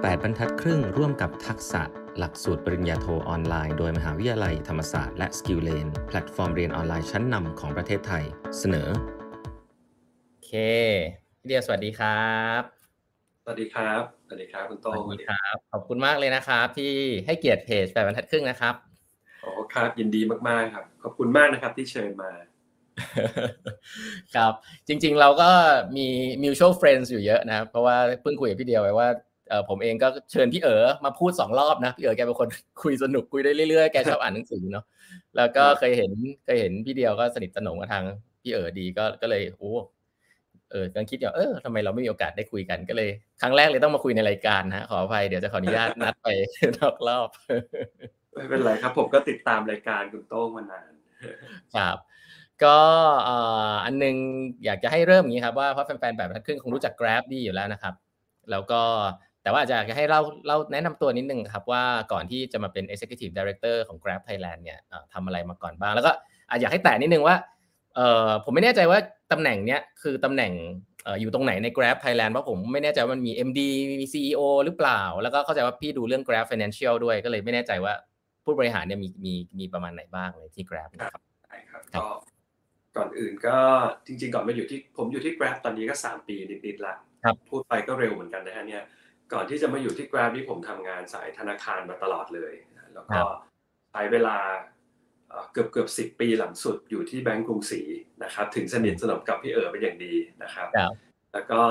8 บรรทัดครึ่งร่วมกับ TUXSA หลักสูตรปริญญาโทออนไลน์โดยมหาวิทยาลัยธรรมศาสตร์และ SkillLane แพลตฟอร์มเรียนออนไลน์ชั้นนำของประเทศไทย เสนอโอเคพี่เดียสวัสดีครับ สวัสดีครับ สวัสดีครับคุณโต้สวัสดีครับ ขอบคุณมากเลยนะครับ ที่ให้เกียรติเพจแปดบรรทัดครึ่งนะครับโอ้ครับยินดีมากๆครับ ขอบคุณมากนะครับที่เชิญมาครับจริงๆเราก็มี mutual friends อยู่เยอะนะครับ เพราะว่าเพิ่งคุยกับพี่เดียวไว้ว่าเออ ผมเองก็เชิญพี่เอ๋อมาพูดสองรอบนะพี่เอ๋อแกเป็นคนคุยสนุกคุยได้เรื่อยๆแกชอบอ่านหนังสือเนาะแล้วก็เคยเห็นเคยเห็นพี่เดียวก็สนิทสนมกับทางพี่เอ๋อดีก็ก็เลยโอ้เออกำลังคิดอยู่เออทำไมเราไม่มีโอกาสได้คุยกันก็เลย ครั้งแรกเลยต้องมาคุยในรายการนะขออภัยเดี๋ยวจะขออนุญาตนัดไปนอกรอบไม่เป็นไรครับ ผมก็ติดตามรายการคุณโต้งมานานครับก็อันนึงอยากจะให้เริ่มอย่างนี้ครับว่าเพราะแฟนๆแบบทัดครึ่งคงรู้จัก Grab ดีอยู่แล้วนะครับ แล้วก็ แต่ว่าอยากจะให้เล่าเล่าแนะนำตัวนิดนึงครับว่าก่อนที่จะมาเป็น Executive Director ของ Grab Thailand เนี่ยทำอะไรมาก่อนบ้าง แล้วก็อยากให้แตะนิดนึงว่าเออผมไม่แน่ใจว่าตำแหน่งเนี้ยคือตำแหน่งอยู่ตรงไหนใน Grab Thailand เพราะผมไม่แน่ใจว่ามันมี MD มี CEO หรือเปล่า แล้วก็เข้าใจว่าพี่ดูเรื่อง Grab Financial ด้วยก็เลยไม่แน่ใจว่าผู้บริหารเนี่ยมีมีมีประมาณไหนบ้างเลยที่ Grab ครับใช่ครับก็ก่อนอื่นก็จริง ๆ ก่อนมาอยู่ที่ผมอยู่ที่ Grab ตอนนี้ก็ 3 ปีนิดๆละพูดไปก็เร็วเหมือนกันนะฮะเนี่ย ก่อนที่จะมาอยู่ที่ Grab นี่ผมทำงานสายธนาคารมาตลอดเลย แล้วก็ใช้เวลาเกือบเกือบสิปีหลังสุดอยู่ที่แบงก์กรุงศรีนะครับ ถึงสนิทสนมกับพี่เอ๋อเป็นอย่างดีนะครับ แล้วก็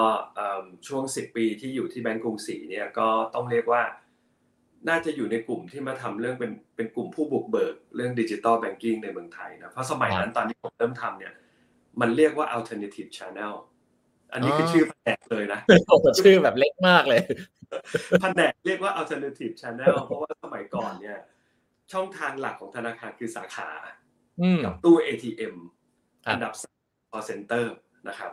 ช่วง10ปีที่อยู่ที่แบงก์กรุงศรีเนี่ยก็ต้องเรียกว่า น่าจะอยู่ในกลุ่มที่มาทำเรื่องเป็นเป็นกลุ่มผู้บุกเบิกเรื่องดิจิตอลแบงกิ้งในเมืองไทยนะเพราะสมัยนั้นตอนที่ผมเริ่มทำเนี่ย มันเรียกว่า alternative channel อันนี้คือชื่อแผนกเลยนะชื่อแบบเล็กมากเลยแผนกเรียกว่า alternative channel เพราะว่าสมัยก่อนเนี่ย ช่องทางหลักของธนาคารคือสาขากับตู้ ATM อันดับ call center นะครับ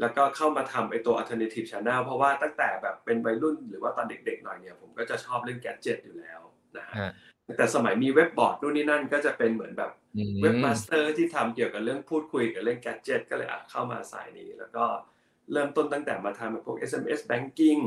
แล้วก็เข้ามาทำไอตัว alternative channel เพราะว่าตั้งแต่แบบเป็นวัยรุ่นหรือว่าตอนเด็กๆหน่อยเนี่ย ผมก็จะชอบเรื่อง gadget อยู่แล้วนะฮะแต่สมัยมีเว็บบอร์ดนู่นนี่นั่นก็จะเป็นเหมือนแบบ webmaster ที่ทำเกี่ยวกับเรื่องพูดคุยกับเรื่อง gadget ก็เลยเข้ามาสายนี้แล้วก็ เริ่มต้นตั้งแต่มาทำแบบพวก SMS banking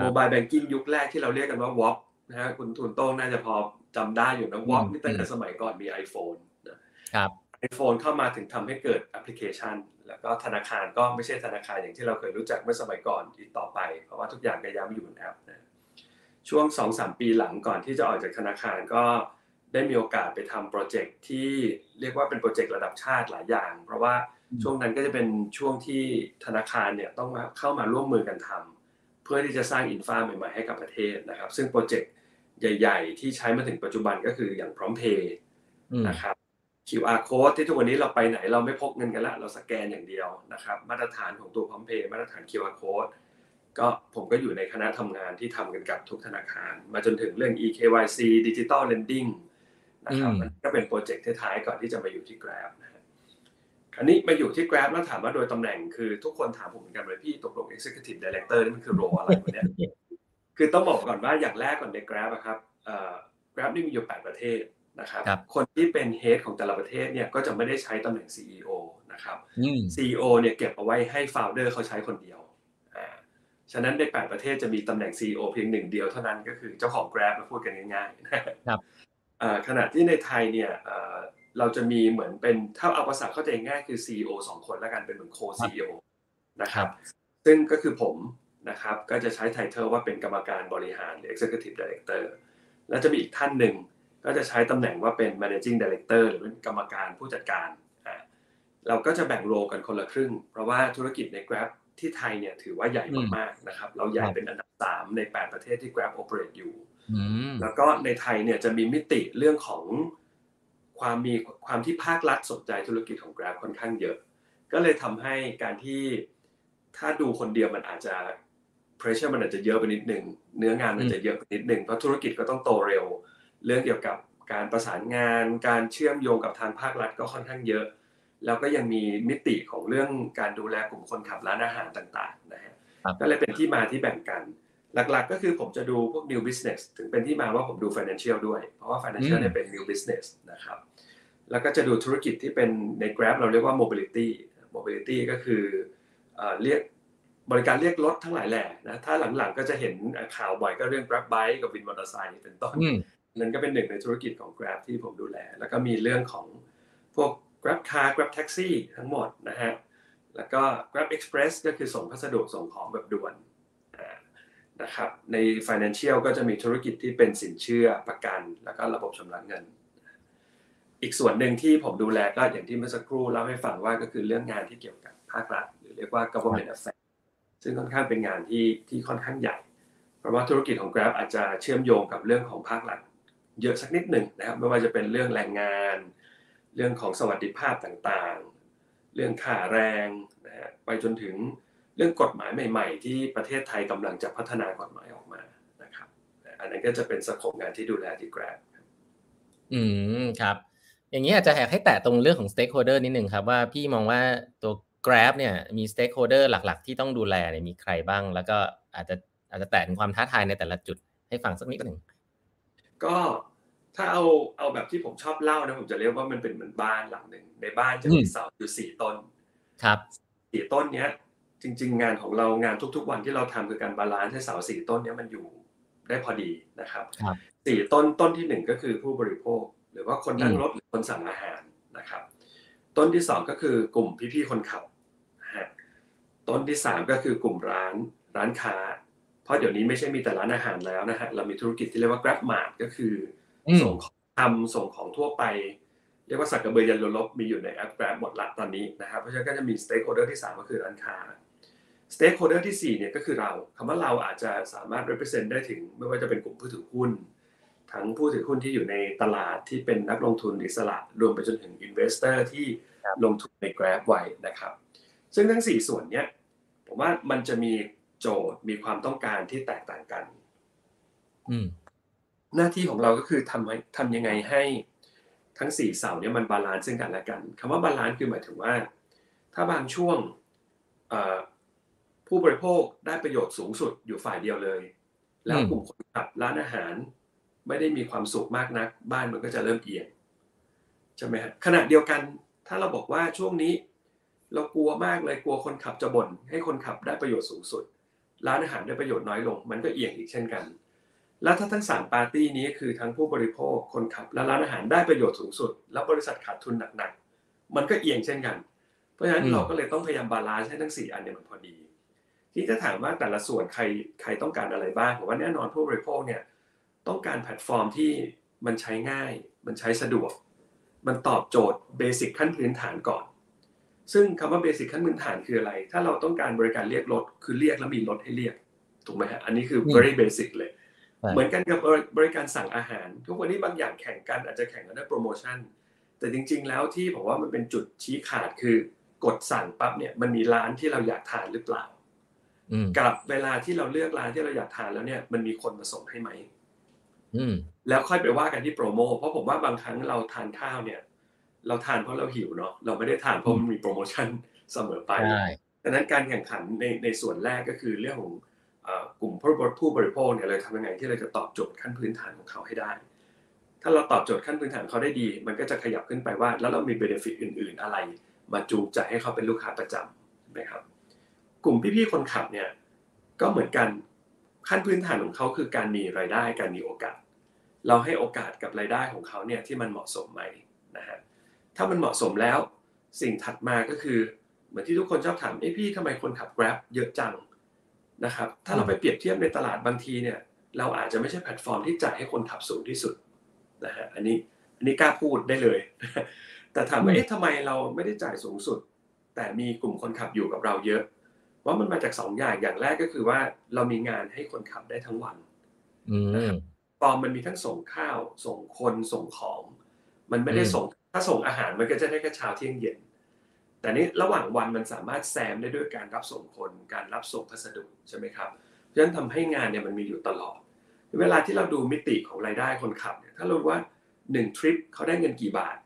mobile banking ยุคแรกที่เราเรียกกันว่า WAP นะฮะคุณทุนโต้งน่าจะพอจำได้อยู่นะ WAP นี่ตั้งแต่สมัยก่อนมี iPhone นะครับ iPhone เข้ามาถึงทำให้เกิดแอปพลิเคชัน แล้วก็ธนาคารก็ไม่ใช่ธนาคารอย่างที่เราเคยรู้จักเมื่อสมัยก่อนอีกต่อไป เพราะว่าทุกอย่างก็ย้ายอยู่บนแอปนะช่วง 2-3 ปีหลังก่อนที่จะออกจากธนาคารก็ได้มีโอกาสไปทำโปรเจกต์ที่เรียกว่าเป็นโปรเจกต์ระดับชาติหลายอย่าง เพราะว่าช่วงนั้นก็จะเป็นช่วงที่ธนาคารเนี่ยต้องเข้ามาร่วมมือกันทำเพื่อที่จะสร้าง infra ใหม่ๆให้กับประเทศนะครับ ซึ่งโปรเจกต์ใหญ่ ๆ ที่ใช้มาถึงปัจจุบันก็คืออย่างพร้อมเพย์นะครับ QR code ที่ทุกวันนี้เราไปไหนเราไม่พกเงินกันละเราสแกนอย่างเดียวนะครับ มาตรฐานของตัวพร้อมเพย์มาตรฐาน QR code ก็ผมก็อยู่ในคณะทำงานที่ทำกันกับทุกธนาคาร มาจนถึงเรื่อง eKYC Digital Lending นะครับมันก็เป็นโปรเจกต์ท้ายๆก่อนที่จะมาอยู่ที่ Grab นะ อันนี้มาอยู่ที่ Grab แล้วถามว่าโดยตำแหน่งคือทุกคนถามผมเหมือนกันเลยพี่ตกลง Executive Director นี่มันคือโรอะไรวะเนี่ยคือต้องบอกก่อนว่าอย่างแรกก่อนใน Grab ครับ Grab นี่มีอยู่ 8 ประเทศนะครับ คนที่เป็น Head ของแต่ละประเทศเนี่ยก็จะไม่ได้ใช้ตำแหน่ง CEO นะครับ CEO เนี่ยเก็บเอาไว้ให้ Founder เขาใช้คนเดียวฉะนั้นใน 8 ประเทศจะมีตำแหน่ง CEO เพียงหนึ่งเดียวเท่านั้นก็คือเจ้าของ Grab มาพูดกันง่ายๆนะครับขณะที่ในไทยเนี่ย เราจะมีเหมือนเป็นถ้าเอาภาษาเข้าใจง่ายคือ CEO สองคนแล้วกันเป็นเหมือนโค CEO นะครับ ซึ่งก็คือผมนะครับก็จะใช้ไทเทลว่าเป็นกรรมการบริหารหรือ Executive Director แล้วจะมีอีกท่านหนึ่งก็จะใช้ตำแหน่งว่าเป็น Managing Director หรือเป็นกรรมการผู้จัดการ เราก็จะแบ่งโรกันคนละครึ่ง เพราะว่าธุรกิจใน Grab ที่ไทยเนี่ยถือว่าใหญ่มากๆนะครับ เราใหญ่เป็นอันดับ 3 ใน 8 ประเทศที่ Grab operate อยู่ แล้วก็ในไทยเนี่ยจะมีมิติเรื่องของ ความมีความที่ภาครัฐสนใจธุรกิจของ Grab ค่อนข้างเยอะ ก็เลยทำให้การที่ถ้าดูคนเดียวมันอาจจะ pressure มันอาจจะเยอะไปนิดหนึ่งเนื้องานมันจะเยอะไปนิดหนึ่งเพราะธุรกิจก็ต้องโตเร็ว เรื่องเกี่ยวกับการประสานงาน การเชื่อมโยงกับทางภาครัฐก็ค่อนข้างเยอะ แล้วก็ยังมีมิติของเรื่องการดูแลกลุ่มคนขับร้านอาหารต่างๆนะฮะก็เลยเป็นที่มาที่แบ่งกัน หลักๆ ก็คือผมจะดูพวก new business ถึงเป็นที่มาว่าผมดู financial ด้วย เพราะว่า financial เนี่ยเป็น new business นะครับ แล้วก็จะดูธุรกิจที่เป็นใน Grab เราเรียกว่า mobility mobility ก็คือเรียกบริการเรียกรถทั้งหลายแหล่นะ ถ้าหลังๆก็จะเห็นข่าวบ่อยก็เรื่อง Grab Bike กับวินมอเตอร์ไซค์เป็นต้น นั่นก็เป็นหนึ่งในธุรกิจของ Grab ที่ผมดูแล แล้วก็มีเรื่องของพวก Grab Car Grab Taxi ทั้งหมดนะฮะ แล้วก็ Grab Express ก็คือส่งพัสดุส่งของแบบด่วน นะครับใน Financial ก็จะมีธุรกิจที่เป็นสินเชื่อประกัน แล้วก็ระบบชำระเงิน อีกส่วนหนึ่งที่ผมดูแลก็อย่างที่เมื่อสักครู่เล่าให้ฟังว่าก็คือเรื่องงานที่เกี่ยวกับภาครัฐ หรือเรียกว่า government affairs ซึ่งค่อนข้างเป็นงานที่ที่ค่อนข้างใหญ่ เพราะว่าธุรกิจของ Grab อาจจะเชื่อมโยงกับเรื่องของภาครัฐ เยอะสักนิดหนึ่งนะครับไม่ว่าจะเป็นเรื่องแรงงาน เรื่องของสวัสดิภาพต่างๆ เรื่องค่าแรงนะฮะไปจนถึง เรื่องกฎหมายใหม่ ๆ ที่ประเทศไทยกำลังจะพัฒนากฎหมายออกมานะครับ อันนั้นก็จะเป็นสโคปงานที่ดูแลที่ Grab อืมครับ อย่างนี้อาจจะแหกให้แตะตรงเรื่องของ stakeholder นิดหนึ่งครับว่าพี่มองว่าตัว Grab เนี่ยมี stakeholder หลัก ๆ ที่ต้องดูแลเนี่ยมีใครบ้าง แล้วก็อาจจะอาจจะแตะถึงความท้าทายในแต่ละจุดให้ฟังสักนิดหนึ่งก็ถ้าเอาเอาแบบที่ผมชอบเล่านะผมจะเรียกว่ามันเป็นเหมือนบ้านหลังหนึ่งในบ้านจะมีเสาอยู่สี่ต้น ครับสี่ต้นเนี้ย จริง ๆ งานของเรางานทุก ๆ วันที่เราทำคือการ balance ให้เสาสี่ต้นเนี้ยมันอยู่ได้พอดีนะครับสี่ต้นต้นที่หนึ่งก็คือผู้บริโภค หรือว่าคนนั่งรถหรือคนสั่งอาหารนะครับ ต้นที่สองก็คือกลุ่มพี่ๆคนขับต้นที่สามก็คือกลุ่มร้านร้านค้า เพราะเดี๋ยวนี้ไม่ใช่มีแต่ร้านอาหารแล้วนะฮะเรามีธุรกิจที่เรียกว่า Grab Mart ก็คือส่งของทำส่งของทั่วไป เรียกว่าสักกระเบือยันลบมีอยู่ในแอป Grab หมดละตอนนี้นะครับเพราะฉะนั้นก็จะมี stakeholder ที่ 3 ก็คือร้านค้า stakeholder ที่4เนี่ยก็คือเราคำว่าเราอาจจะสามารถ represent ได้ถึง ไม่ว่าจะเป็นกลุ่มผู้ถือหุ้น ทั้งผู้ถือหุ้นที่อยู่ในตลาดที่เป็นนักลงทุนอิสระรวมไปจนถึง investor ที่ลงทุนใน Grab ไว้นะครับ ซึ่งทั้ง 4 ส่วนเนี้ยผมว่ามันจะมีโจทย์มีความต้องการที่แตกต่างกันหน้าที่ของเราก็คือทำทำยังไงให้ทั้งสี่เสาเนี่ยมัน balance ซึ่งกันและกันคำว่า balance คือหมายถึงว่า ถ้าบางช่วง ผู้บริโภคได้ประโยชน์สูงสุดอยู่ฝ่ายเดียวเลย แล้วกลุ่มคนขับร้านอาหาร ไม่ได้มีความสุขมากนัก บ้านมันก็จะเริ่มเอียงใช่ไหมครับขณะเดียวกัน ถ้าเราบอกว่าช่วงนี้ เรากลัวมากเลยกลัวคนขับจะบ่นให้คนขับได้ประโยชน์สูงสุด ร้านอาหารได้ประโยชน์น้อยลง มันก็เอียงอีกเช่นกัน แล้วถ้าทั้งสามปาร์ตี้นี้คือทั้งผู้บริโภคคนขับและร้านอาหารได้ประโยชน์สูงสุด แล้วบริษัทขาดทุนหนักๆมันก็เอียงเช่นกัน เพราะฉะนั้นเราก็เลยต้องพยายาม balance ให้ทั้งสี่อันเนี่ยมันพอดี ที่จะถามว่าแต่ละส่วนใครใครต้องการอะไรบ้างผมว่าแน่นอนผู้บริโภคเนี่ยต้องการแพลตฟอร์มที่มันใช้ง่าย มันใช้สะดวก มันตอบโจทย์ basic ขั้นพื้นฐานก่อน ซึ่งคำว่าเบสิกขั้นพื้นฐานคืออะไร ถ้าเราต้องการบริการเรียกรถคือเรียกแล้วมีรถให้เรียกถูกไหมฮะอันนี้คือ very basic เลย เหมือนกันกับบริการสั่งอาหาร ทุกวันนี้บางอย่างแข่งกันอาจจะแข่งกันด้วยโปรโมชั่น แต่จริง ๆ แล้วที่ผมว่ามันเป็นจุดชี้ขาดคือกดสั่งปั๊บเนี่ยมันมีร้านที่เราอยากทานหรือเปล่า กับเวลาที่เราเลือกร้านที่เราอยากทานแล้วเนี่ยมันมีคนมาส่งให้ไหมแล้วค่อยไปว่ากันที่โปรโมเพราะผมว่าบางครั้งเราทานข้าวเนี่ย เราทานเพราะเราหิวเนาะเราไม่ได้ทานเพราะมันมีโปรโมชั่นเสมอไปดังนั้นการแข่งขันในในส่วนแรกก็คือเรื่องของกลุ่มผู้ผู้บริโภคเนี่ยเราทำยังไงที่เราจะตอบโจทย์ขั้นพื้นฐานของเขาให้ได้ ถ้าเราตอบโจทย์ขั้นพื้นฐานเขาได้ดี มันก็จะขยับขึ้นไปว่า แล้วเรามีเบนฟิตอื่น ๆ อะไร มาจูงใจให้เขาเป็นลูกค้าประจำนะครับ กลุ่มพี่ๆคนขับเนี่ยก็เหมือนกันขั้นพื้นฐานของเขาคือการมีรายได้การมีโอกาส เราให้โอกาสกับรายได้ของเขาเนี่ยที่มันเหมาะสมไหมนะฮะถ้ามันเหมาะสมแล้วสิ่งถัดมาก็คือเหมือนที่ทุกคนชอบถามเอ้พี่ทำไมคนขับ Grab เยอะจังนะครับถ้าเราไปเปรียบเทียบในตลาดบางทีเนี่ยเราอาจจะไม่ใช่แพลตฟอร์มที่จ่ายให้คนขับสูงที่สุดนะฮะอันนี้อันนี้กล้าพูดได้เลย แต่ถามว่าเอ๊ะทำไมเราไม่ได้จ่ายสูงสุด แต่มีกลุ่มคนขับอยู่กับเราเยอะ ว่ามันมาจากสองอย่างอย่างแรกก็คือว่าเรามีงานให้คนขับได้ทั้งวันนะครับฟอร์มมันมีทั้งส่งข้าว ส่งคนส่งของ มันไม่ได้ส่ง ถ้าส่งอาหารมันก็จะได้แค่เช้าเที่ยงเย็น แต่นี้ระหว่างวันมันสามารถแซมได้ด้วยการรับส่งคน การรับส่งพัสดุใช่ไหมครับเพราะฉะนั้นทำให้งานเนี่ยมันมีอยู่ตลอด เวลาที่เราดูมิติของรายได้คนขับเนี่ยถ้าเราว่าหนึ่งทริปเขาได้เงินกี่บาท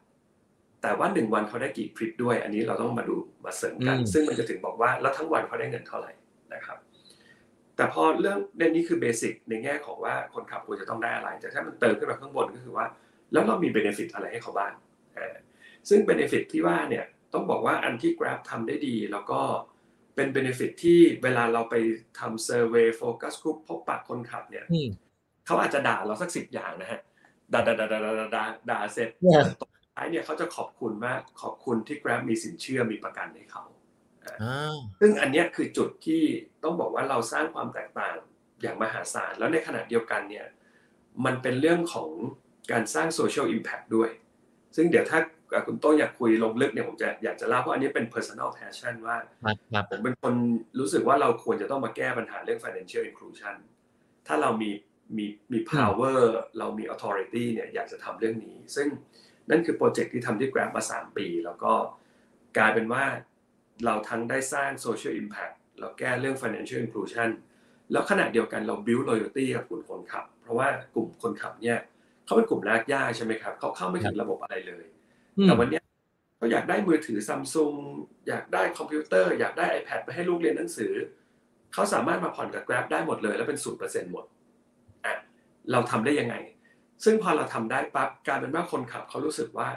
แต่ว่าหนึ่งวันเขาได้กี่ทริปด้วย อันนี้เราต้องมาดูมาเสริมกัน ซึ่งมันจะถึงบอกว่าแล้วทั้งวันเขาได้เงินเท่าไหร่นะครับ แต่พอเรื่องเรื่องนี้คือ basic ในแง่ของว่าคนขับควรจะต้องได้อะไร แต่ถ้ามันเติมขึ้นมาข้างบนก็คือว่า แล้วเรามี benefit อะไรให้เขาบ้างซึ่ง benefit ที่ว่าเนี่ยต้องบอกว่าอันที่ Grab ทำได้ดี แล้วก็เป็น benefit ที่เวลาเราไปทำ survey focus group พบปะคนขับเนี่ยเขาอาจจะด่าเราสักสิบอย่างนะฮะด่าด่าด่าด่าด่าด่าด่าเสร็จ ท้ายเนี่ยเขาจะขอบคุณมากขอบคุณที่ Grab มีสินเชื่อมีประกันให้เขาซึ่งอันนี้คือจุดที่ต้องบอกว่าเราสร้างความแตกต่างอย่างมหาศาล แล้วในขณะเดียวกันเนี่ยมันเป็นเรื่องของการสร้างโซเชียลอิมแพคด้วย ซึ่งเดี๋ยวถ้าคุณโต้อยากคุยลงลึกเนี่ยผมจะอยากจะเล่าเพราะอันนี้เป็น personal passion ว่าผมเป็นคนรู้สึกว่าเราควรจะต้องมาแก้ปัญหาเรื่อง financial inclusion ถ้าเรามีมีมี power เรามี authority เนี่ยอยากจะทำเรื่องนี้ ซึ่ง นั่นคือโปรเจกต์ที่ทำที่ Grab มา 3 ปี แล้วก็กลายเป็นว่าเราทั้งได้สร้าง social impact เราแก้เรื่อง financial inclusion แล้วขณะเดียวกันเรา build loyalty กับกลุ่มคนขับ เพราะว่ากลุ่มคนขับเนี่ยเขาเป็นกลุ่มรากหญ้าใช่ไหมครับเขาเข้าไม่ถึงระบบอะไรเลย แต่วันนี้เขาอยากได้มือถือซัมซุงอยากได้คอมพิวเตอร์อยากได้ iPad ไปให้ลูกเรียนหนังสือ เขาสามารถมาผ่อนกับ Grab ได้หมดเลย แล้วเป็นศูนย์เปอร์เซ็นต์หมดอะเราทำได้ยังไง ซึ่งพอเราทำได้ปั๊บกลายเป็นว่าคนขับเขารู้สึกว่า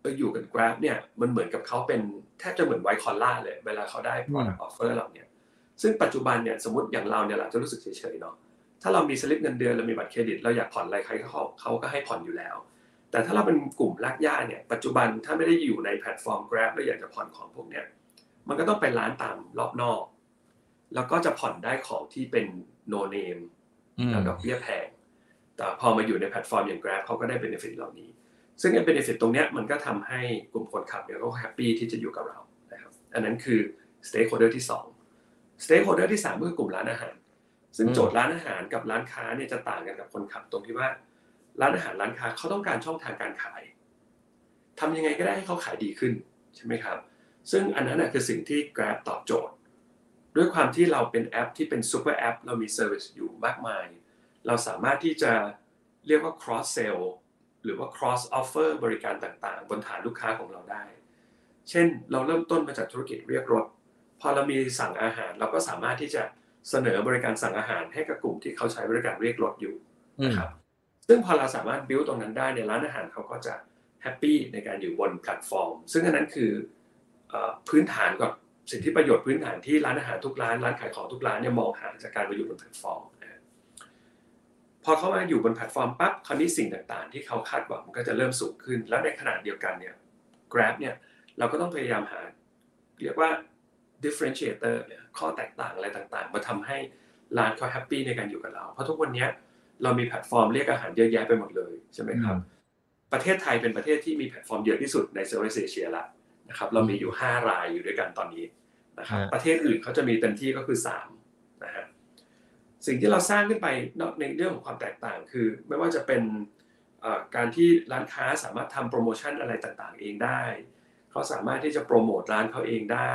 เอออยู่กับ Grab เนี่ยมันเหมือนกับเขาเป็นแทบจะเหมือน white collar เลย เวลาเขาได้ product offer เราเนี่ยซึ่งปัจจุบันเนี่ยสมมติอย่างเราเนี่ยเราจะรู้สึกเฉยๆเนาะถ้าเรามีสลิปเงินเดือนเรามีบัตรเครดิต เราอยากผ่อนอะไรใครเขาเขาก็ให้ผ่อนอยู่แล้ว แต่ถ้าเราเป็นกลุ่มรากหญ้าเนี่ยปัจจุบันถ้าไม่ได้อยู่ในแพลตฟอร์ม Grab แล้วอยากจะผ่อนของพวกเนี้ยมันก็ต้องไปร้านตามรอบนอก แล้วก็จะผ่อนได้ของที่เป็น no name แล้วดอกเบี้ยแพง แต่พอมาอยู่ในแพลตฟอร์มอย่าง Grab เขาก็ได้ benefit เหล่านี้ ซึ่งไอ้ benefit ตรงเนี้ยมันก็ทำให้กลุ่มคนขับเนี่ยเขา happy ที่จะอยู่กับเรานะครับอันนั้นคือ stakeholder ที่2 stakeholder ที่3ก็คือกลุ่มร้านอาหาร ซึ่งโจทย์ร้านอาหารกับร้านค้าเนี่ยจะต่างกันกับคนขับตรงที่ว่าร้านอาหารร้านค้าเขาต้องการช่องทางการขายทำยังไงก็ได้ให้เขาขายดีขึ้นใช่ไหมครับ ซึ่งอันนั้นคือสิ่งที่ Grab ตอบโจทย์ ด้วยความที่เราเป็นแอปที่เป็น super app เรามี service อยู่มากมาย เราสามารถที่จะเรียกว่า cross sell หรือว่า cross offer บริการต่างๆ บนฐานลูกค้าของเราได้ เช่นเราเริ่มต้นมาจากธุรกิจเรียกรถ พอเรามีสั่งอาหารเราก็สามารถที่จะเสนอบริการสั่งอาหารให้กับกลุ่มที่เขาใช้บริการเรียกรถอยู่นะครับซึ่งพอเราสามารถบิวตรงนั้นได้เนี่ยร้านอาหารเขาก็จะ happy ในการอยู่บนแพลตฟอร์ม ซึ่งอันนั้นคือพื้นฐานกับสิ่งที่ประโยชน์พื้นฐานที่ร้านอาหารทุกร้านร้านขายของทุกร้านเนี่ยมองหาจากการไปอยู่บนแพลตฟอร์ม พอเขามาอยู่บนแพลตฟอร์มปั๊บคราวนี้สิ่งต่างๆ ที่เขาคาดหวังก็จะเริ่มสูงขึ้น แล้วในขณะเดียวกันเนี่ย Grab เนี่ยเราก็ต้องพยายามหา เรียกว่า differentiator เนี่ยข้อแตกต่างอะไรต่างๆ มาทำให้ร้านเขา happy ในการอยู่กับเรา เพราะทุกวันนี้เรามีแพลตฟอร์มเรียกอาหารเยอะแยะไปหมดเลยใช่ไหมครับ ประเทศไทยเป็นประเทศที่มีแพลตฟอร์มเยอะที่สุดใน Southeast Asia ละนะครับ เรามีอยู่ 5 รายอยู่ด้วยกันตอนนี้นะครับ ประเทศอื่นเขาจะมีเต็มที่ก็คือ3นะฮะ สิ่งที่เราสร้างขึ้นไปในเรื่องของความแตกต่างคือ ไม่ว่าจะเป็นการที่ร้านค้าสามารถทำโปรโมชั่นอะไรต่างๆ เองได้เขาสามารถที่จะโปรโมทร้านเขาเองได้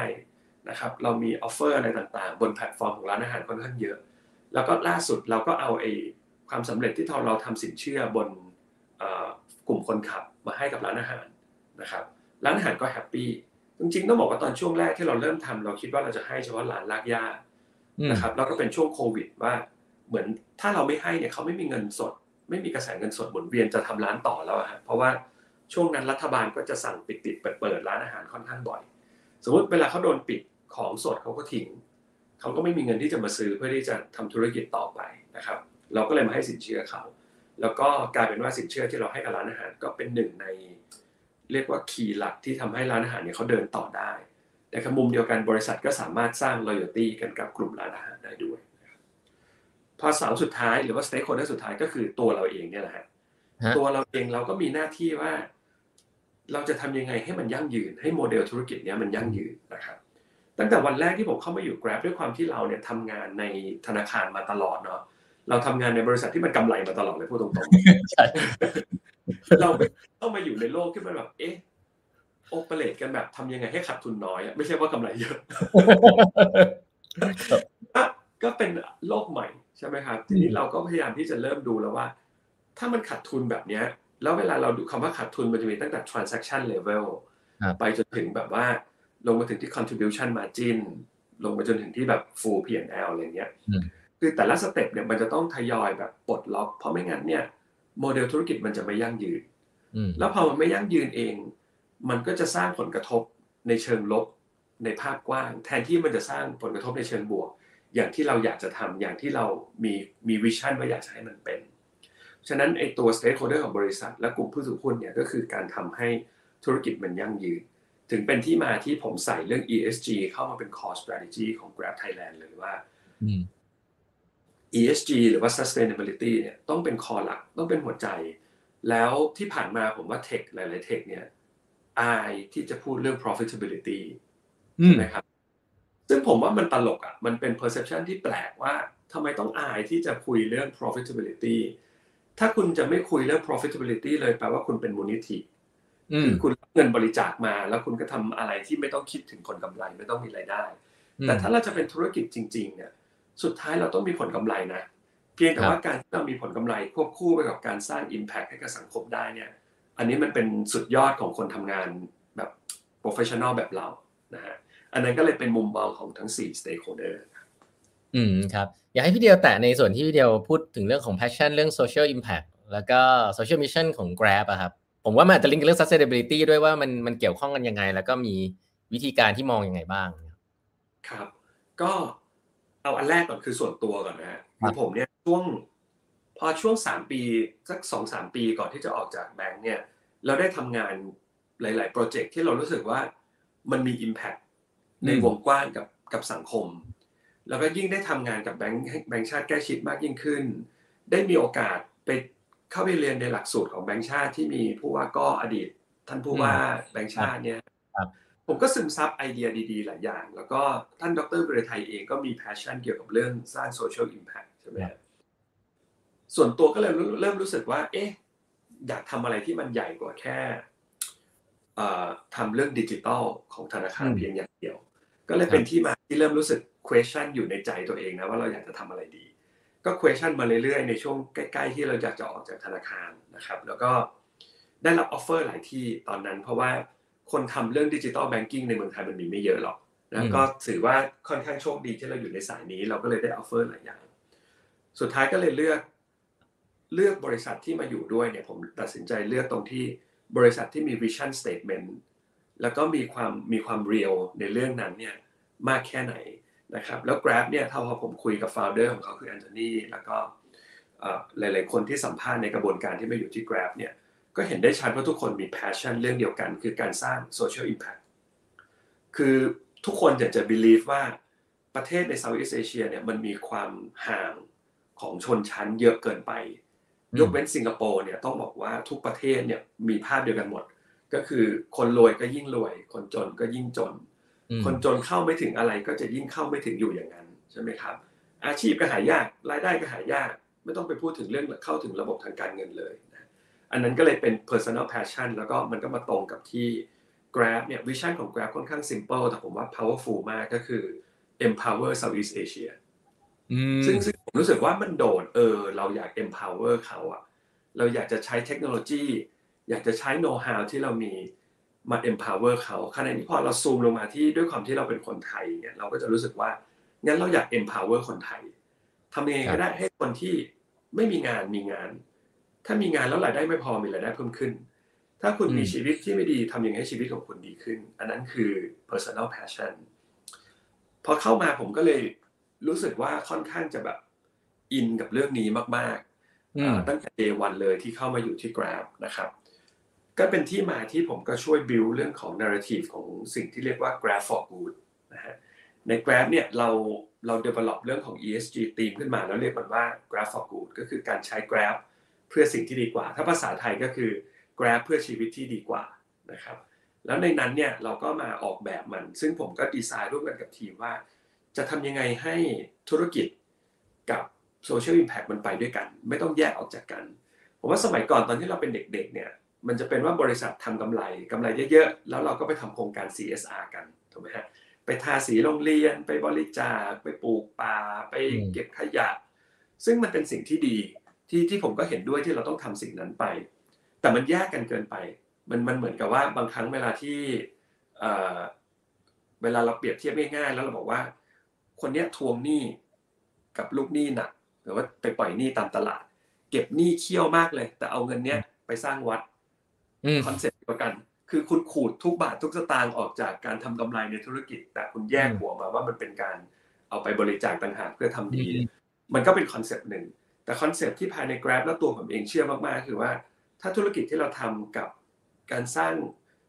นะครับเรามี offer อะไรต่างๆ บนแพลตฟอร์มของร้านอาหารค่อนข้างเยอะ แล้วก็ล่าสุดเราก็เอาไอ้ความสำเร็จที่เราทำสินเชื่อบนกลุ่มคนขับมาให้กับร้านอาหารนะครับร้านอาหารก็ happy จริงๆต้องบอกว่าตอนช่วงแรกที่เราเริ่มทำเราคิดว่าเราจะให้เฉพาะร้านรากหญ้า นะครับแล้วก็เป็นช่วงโควิดว่าเหมือนถ้าเราไม่ให้เนี่ยเขาไม่มีเงินสด ไม่มีกระแสเงินสดหมุนเวียนจะทำร้านต่อแล้วฮะเพราะว่าช่วงนั้นรัฐบาลก็จะสั่งปิดปิดเปิดเปิดร้านอาหารค่อนข้างบ่อย สมมติเวลาเขาโดนปิดของสดเขาก็ทิ้งเขาก็ไม่มีเงินที่จะมาซื้อเพื่อที่จะทำธุรกิจต่อไปนะครับ เราก็เลยมาให้สินเชื่อเขา แล้วก็กลายเป็นว่าสินเชื่อที่เราให้กับร้านอาหารก็เป็นหนึ่งใน เรียกว่าคีย์หลักที่ทำให้ร้านอาหารเนี่ยเขาเดินต่อได้ แต่ขมุมเดียวกันบริษัทก็สามารถสร้าง loyalty กันกับกลุ่มร้านอาหารได้ด้วยพอสาวสุดท้ายหรือว่า stakeholder สุดท้ายก็คือตัวเราเองเนี่ยแหละฮะตัวเราเองเราก็มีหน้าที่ว่า เราจะทำยังไงให้มันยั่งยืน ให้โมเดลธุรกิจเนี้ยมันยั่งยืนนะครับ ตั้งแต่วันแรกที่ผมเข้ามาอยู่ Grab ด้วยความที่เราเนี่ยทำงานในธนาคารมาตลอดเนาะเราทำงานในบริษัทที่มันกำไรมาตลอดเลยพูดตรงๆเราต้องมาอยู่ในโลกที่มันแบบเอ๊ะ โอเปเรตกันแบบทำยังไงให้ขาดทุนน้อยไม่ใช่ว่ากำไรเยอะก็เป็นโลกใหม่ใช่ไหมครับทีนี้เราก็พยายามที่จะเริ่มดูแล้วว่า ถ้ามันขาดทุนแบบเนี้ย แล้วเวลาเราดูคำว่าขาดทุนมันจะมีตั้งแต่ transaction level ไปจนถึงแบบว่า ลงมาถึงที่ contribution margin ลงมาจนถึงที่แบบ full P&L อะไรเงี้ยคือแต่ละสเต็ปเนี่ยมันจะต้องทยอยแบบปลดล็อก เพราะไม่งั้นเนี่ยโมเดลธุรกิจมันจะไม่ยั่งยืน แล้วพอมันไม่ยั่งยืนเอง มันก็จะสร้างผลกระทบในเชิงลบในภาพกว้าง แทนที่มันจะสร้างผลกระทบในเชิงบวก อย่างที่เราอยากจะทำอย่างที่เรามีมีวิชั่นว่าอยากจะให้มันเป็น ฉะนั้นไอตัว stakeholder ของบริษัท และกลุ่มผู้ถือหุ้นเนี่ยก็คือการทำให้ธุรกิจมันยั่งยืน ถึงเป็นที่มาที่ผมใส่เรื่อง ESG เข้ามาเป็น core strategy ของ Grab Thailand เลยว่า ESG หรือว่า sustainability เนี่ยต้องเป็นคอหลักต้องเป็นหัวใจ แล้วที่ผ่านมาผมว่าเทคหลาย ๆ เทคเนี่ย อายที่จะพูดเรื่อง profitability ใช่ไหมครับ ซึ่งผมว่ามันตลกอะ มันเป็น perception ที่แปลกว่าทำไมต้องอายที่จะคุยเรื่อง profitability ถ้าคุณจะไม่คุยเรื่อง profitability เลยแปลว่าคุณเป็นมูลนิธิคือคุณเงินบริจาคมา แล้วคุณก็ทำอะไรที่ไม่ต้องคิดถึงผลกำไรไม่ต้องมีรายได้ แต่ถ้าเราจะเป็นธุรกิจจริง ๆ เนี่ย สุดท้ายเราต้องมีผลกำไรนะ เพียงแต่ว่าการที่เรามีผลกำไรควบคู่ไปกับการสร้าง Impact ให้กับสังคมได้เนี่ย อันนี้มันเป็นสุดยอดของคนทำงานแบบ professional แบบเรานะฮะอันนั้นก็เลยเป็นมุมมองของทั้ง4 stakeholder อืมครับ อยากให้พี่เดียวแตะในส่วนที่พี่เดียวพูดถึงเรื่องของ passion เรื่อง social impact แล้วก็ social mission ของ Grab อะครับ ผมว่ามันอาจจะลิงก์เรื่อง sustainability ด้วยว่ามันมันเกี่ยวข้องกันยังไง แล้วก็มีวิธีการที่มองยังไงบ้าง ครับ ก็เอาอันแรกก่อนคือส่วนตัวก่อนนะฮะคือผมเนี่ยช่วง พอช่วงสามปีสักสองสามปีก่อนที่จะออกจากแบงค์เนี่ย เราได้ทำงานหลาย ๆ โปรเจกต์ที่เรารู้สึกว่ามันมี Impact ในวงกว้างกับกับสังคม แล้วก็ยิ่งได้ทำงานกับแบงค์แบงค์ชาติใกล้ชิดมากยิ่งขึ้น ได้มีโอกาสไปเข้าไปเรียนในหลักสูตรของแบงค์ชาติที่มีผู้ว่าก็อดีต ท่านผู้ว่าแบงค์ชาติเนี่ยผมก็ซึมซับไอเดียดี ๆ หลายอย่าง แล้วก็ท่านดร.วิรไทเองก็มี passion เกี่ยวกับเรื่องสร้าง social impact ใช่ไหมส่วนตัวก็เลยเริ่มรู้สึกว่า เอ๊ะ อยากทำอะไรที่มันใหญ่กว่าแค่ทำเรื่องดิจิตอลของธนาคารเพียงอย่างเดียว ก็เลยเป็นที่มาที่เริ่มรู้สึก question อยู่ในใจตัวเองนะว่าเราอยากจะทำอะไรดี ก็ question มาเรื่อยๆ ในช่วงใกล้ๆ ที่เราอยากจะออกจากธนาคารนะครับ แล้วก็ได้รับ offer หลายที่ตอนนั้น เพราะว่าคนทำเรื่อง digital banking ในเมืองไทยมันมีไม่เยอะหรอกนะก็ถือว่าค่อนข้างโชคดีที่เราอยู่ในสายนี้ เราก็เลยได้ offer หลายอย่าง สุดท้ายก็เลยเลือก เลือกบริษัทที่มาอยู่ด้วยเนี่ยผมตัดสินใจเลือกตรงที่บริษัทที่มี vision statement แล้วก็มีความมีความเรียลในเรื่องนั้นเนี่ยมากแค่ไหนนะครับแล้ว Grab เนี่ยถ้าพอผมคุยกับ founder ของเขาคือแอนโทนีแล้วก็หลายๆ คนที่สัมภาษณ์ในกระบวนการที่มาอยู่ที่ Grab เนี่ยก็เห็นได้ชัดว่าทุกคนมี passion เรื่องเดียวกัน คือการสร้าง social impact คือทุกคนอยากจะ believe ว่าประเทศใน Southeast Asia เนี่ยมันมีความห่างของชนชั้นเยอะเกินไป ยกเว้นสิงคโปร์เนี่ยต้องบอกว่าทุกประเทศเนี่ยมีภาพเดียวกันหมด ก็คือคนรวยก็ยิ่งรวย คนจนก็ยิ่งจน คนจนเข้าไม่ถึงอะไรก็จะยิ่งเข้าไม่ถึงอยู่อย่างนั้นใช่ไหมครับ อาชีพก็หายากรายได้ก็หายาก ไม่ต้องไปพูดถึงเรื่องเข้าถึงระบบทางการเงินเลยอันนั้นก็เลยเป็น personal passion แล้วก็มันก็มาตรงกับที่ Grab เนี่ยวิชั่นของ Grab ค่อนข้าง simple แต่ผมว่า powerful มากก็คือ empower Southeast Asia ซึ่งซึ่ง ผมรู้สึกว่ามันโดดเออเราอยาก empower เขาอะเราอยากจะใช้เทคโนโลยี อยากจะใช้ know how ที่เรามีมา empower เขาขณะนี้พอเราซูมลงมาที่ด้วยความที่เราเป็นคนไทยเนี่ยเราก็จะรู้สึกว่างั้นเราอยาก empower คนไทยทำยังไงก็ได้ให้คนที่ไม่มีงานมีงาน ถ้ามีงานแล้วรายได้ไม่พอมีรายได้เพิ่มขึ้น ถ้าคุณมีชีวิตที่ไม่ดีทำยังไงให้ชีวิตของคุณดีขึ้น อันนั้นคือ personal passion พอเข้ามาผมก็เลยรู้สึกว่าค่อนข้างจะแบบ อินกับเรื่องนี้มากๆตั้งแต่ day one เลยที่เข้ามาอยู่ที่ Grab นะครับ ก็เป็นที่มาที่ผมก็ช่วย build เรื่องของ narrative ของสิ่งที่เรียกว่า Grab for good นะฮะใน Grab เนี่ยเราเรา develop เรื่องของ ESG team ขึ้นมาแล้วเรียกมันว่า Grab for good ก็คือการใช้ Grab เพื่อสิ่งที่ดีกว่า ถ้าภาษาไทยก็คือ Grab เพื่อชีวิตที่ดีกว่านะครับ แล้วในนั้นเนี่ยเราก็มาออกแบบมัน ซึ่งผมก็ดีไซน์ร่วมกันกับทีมว่า จะทำยังไงให้ธุรกิจกับ โซเชียลอิมแพคมันไปด้วยกัน ไม่ต้องแยกออกจากกัน ผมว่าสมัยก่อนตอนที่เราเป็นเด็กๆเนี่ยมันจะเป็นว่าบริษัททำกำไรกำไรเยอะๆ แล้วเราก็ไปทำโครงการ CSR กันถูกไหมฮะไปทาสีโรงเรียนไปบริจาค ไปปลูกป่า ไปเก็บขยะ ซึ่งมันเป็นสิ่งที่ดีที่ที่ผมก็เห็นด้วยที่เราต้องทำสิ่งนั้นไป แต่มันแยกกันเกินไป มันมันเหมือนกับว่าบางครั้งเวลาที่เวลาเราเปรียบเทียบง่ายๆแล้วเราบอกว่า คนเนี้ยทวงหนี้กับลูกหนี้หนัก หรือว่าไปปล่อยหนี้ตามตลาด เก็บหนี้เคี่ยวมากเลย แต่เอาเงินเนี้ยไปสร้างวัดคอนเซ็ปต์เดียวกัน คือคุณขูดทุกบาททุกสตางค์ออกจากการทำกำไรในธุรกิจ แต่คุณแยกหัวมาว่ามันเป็นการเอาไปบริจาคต่างหากเพื่อทำดี มันก็เป็นคอนเซปต์หนึ่งแต่คอนเซปต์ที่ภายใน Grab แล้วตัวผมเองเชื่อมากๆคือว่าถ้าธุรกิจที่เราทำกับการสร้าง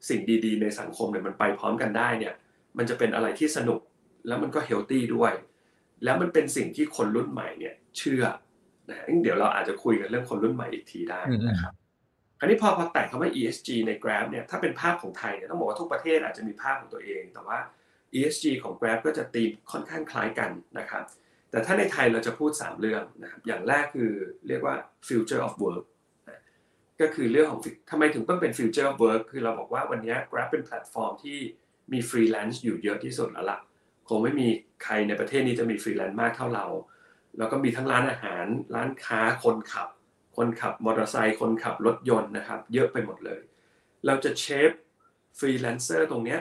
สิ่งดีๆ ในสังคมเนี่ยมันไปพร้อมกันได้เนี่ย มันจะเป็นอะไรที่สนุกแล้วมันก็ healthy ด้วย แล้วมันเป็นสิ่งที่คนรุ่นใหม่เนี่ย เชื่อนะเดี๋ยวเราอาจจะคุยกันเรื่องคนรุ่นใหม่อีกทีได้นะครับคราวนี้พอพอแตะคำว่า ESG ใน Grab เนี่ยถ้าเป็นภาพของไทยเนี่ยต้องบอกว่าทุกประเทศอาจจะมีภาพของตัวเอง แต่ว่า ESG ของ Grab ก็จะตีค่อนข้างคล้ายกันนะครับ แต่ถ้าในไทยเราจะพูด 3 เรื่องนะครับอย่างแรกคือเรียกว่า future of work ก็คือเรื่องของทำไมถึงต้องเป็น future of work คือเราบอกว่าวันนี้ Grab เป็นแพลตฟอร์มที่มีฟรีแลนซ์อยู่เยอะที่สุดแล้วล่ะคงไม่มีใครในประเทศนี้จะมีฟรีแลนซ์มากเท่าเรา แล้วก็มีทั้งร้านอาหาร ร้านค้าคนขับ คนขับมอเตอร์ไซค์คนขับรถยนต์นะครับ เยอะไปหมดเลย เราจะเชฟฟรีแลนเซอร์ตรงเนี้ย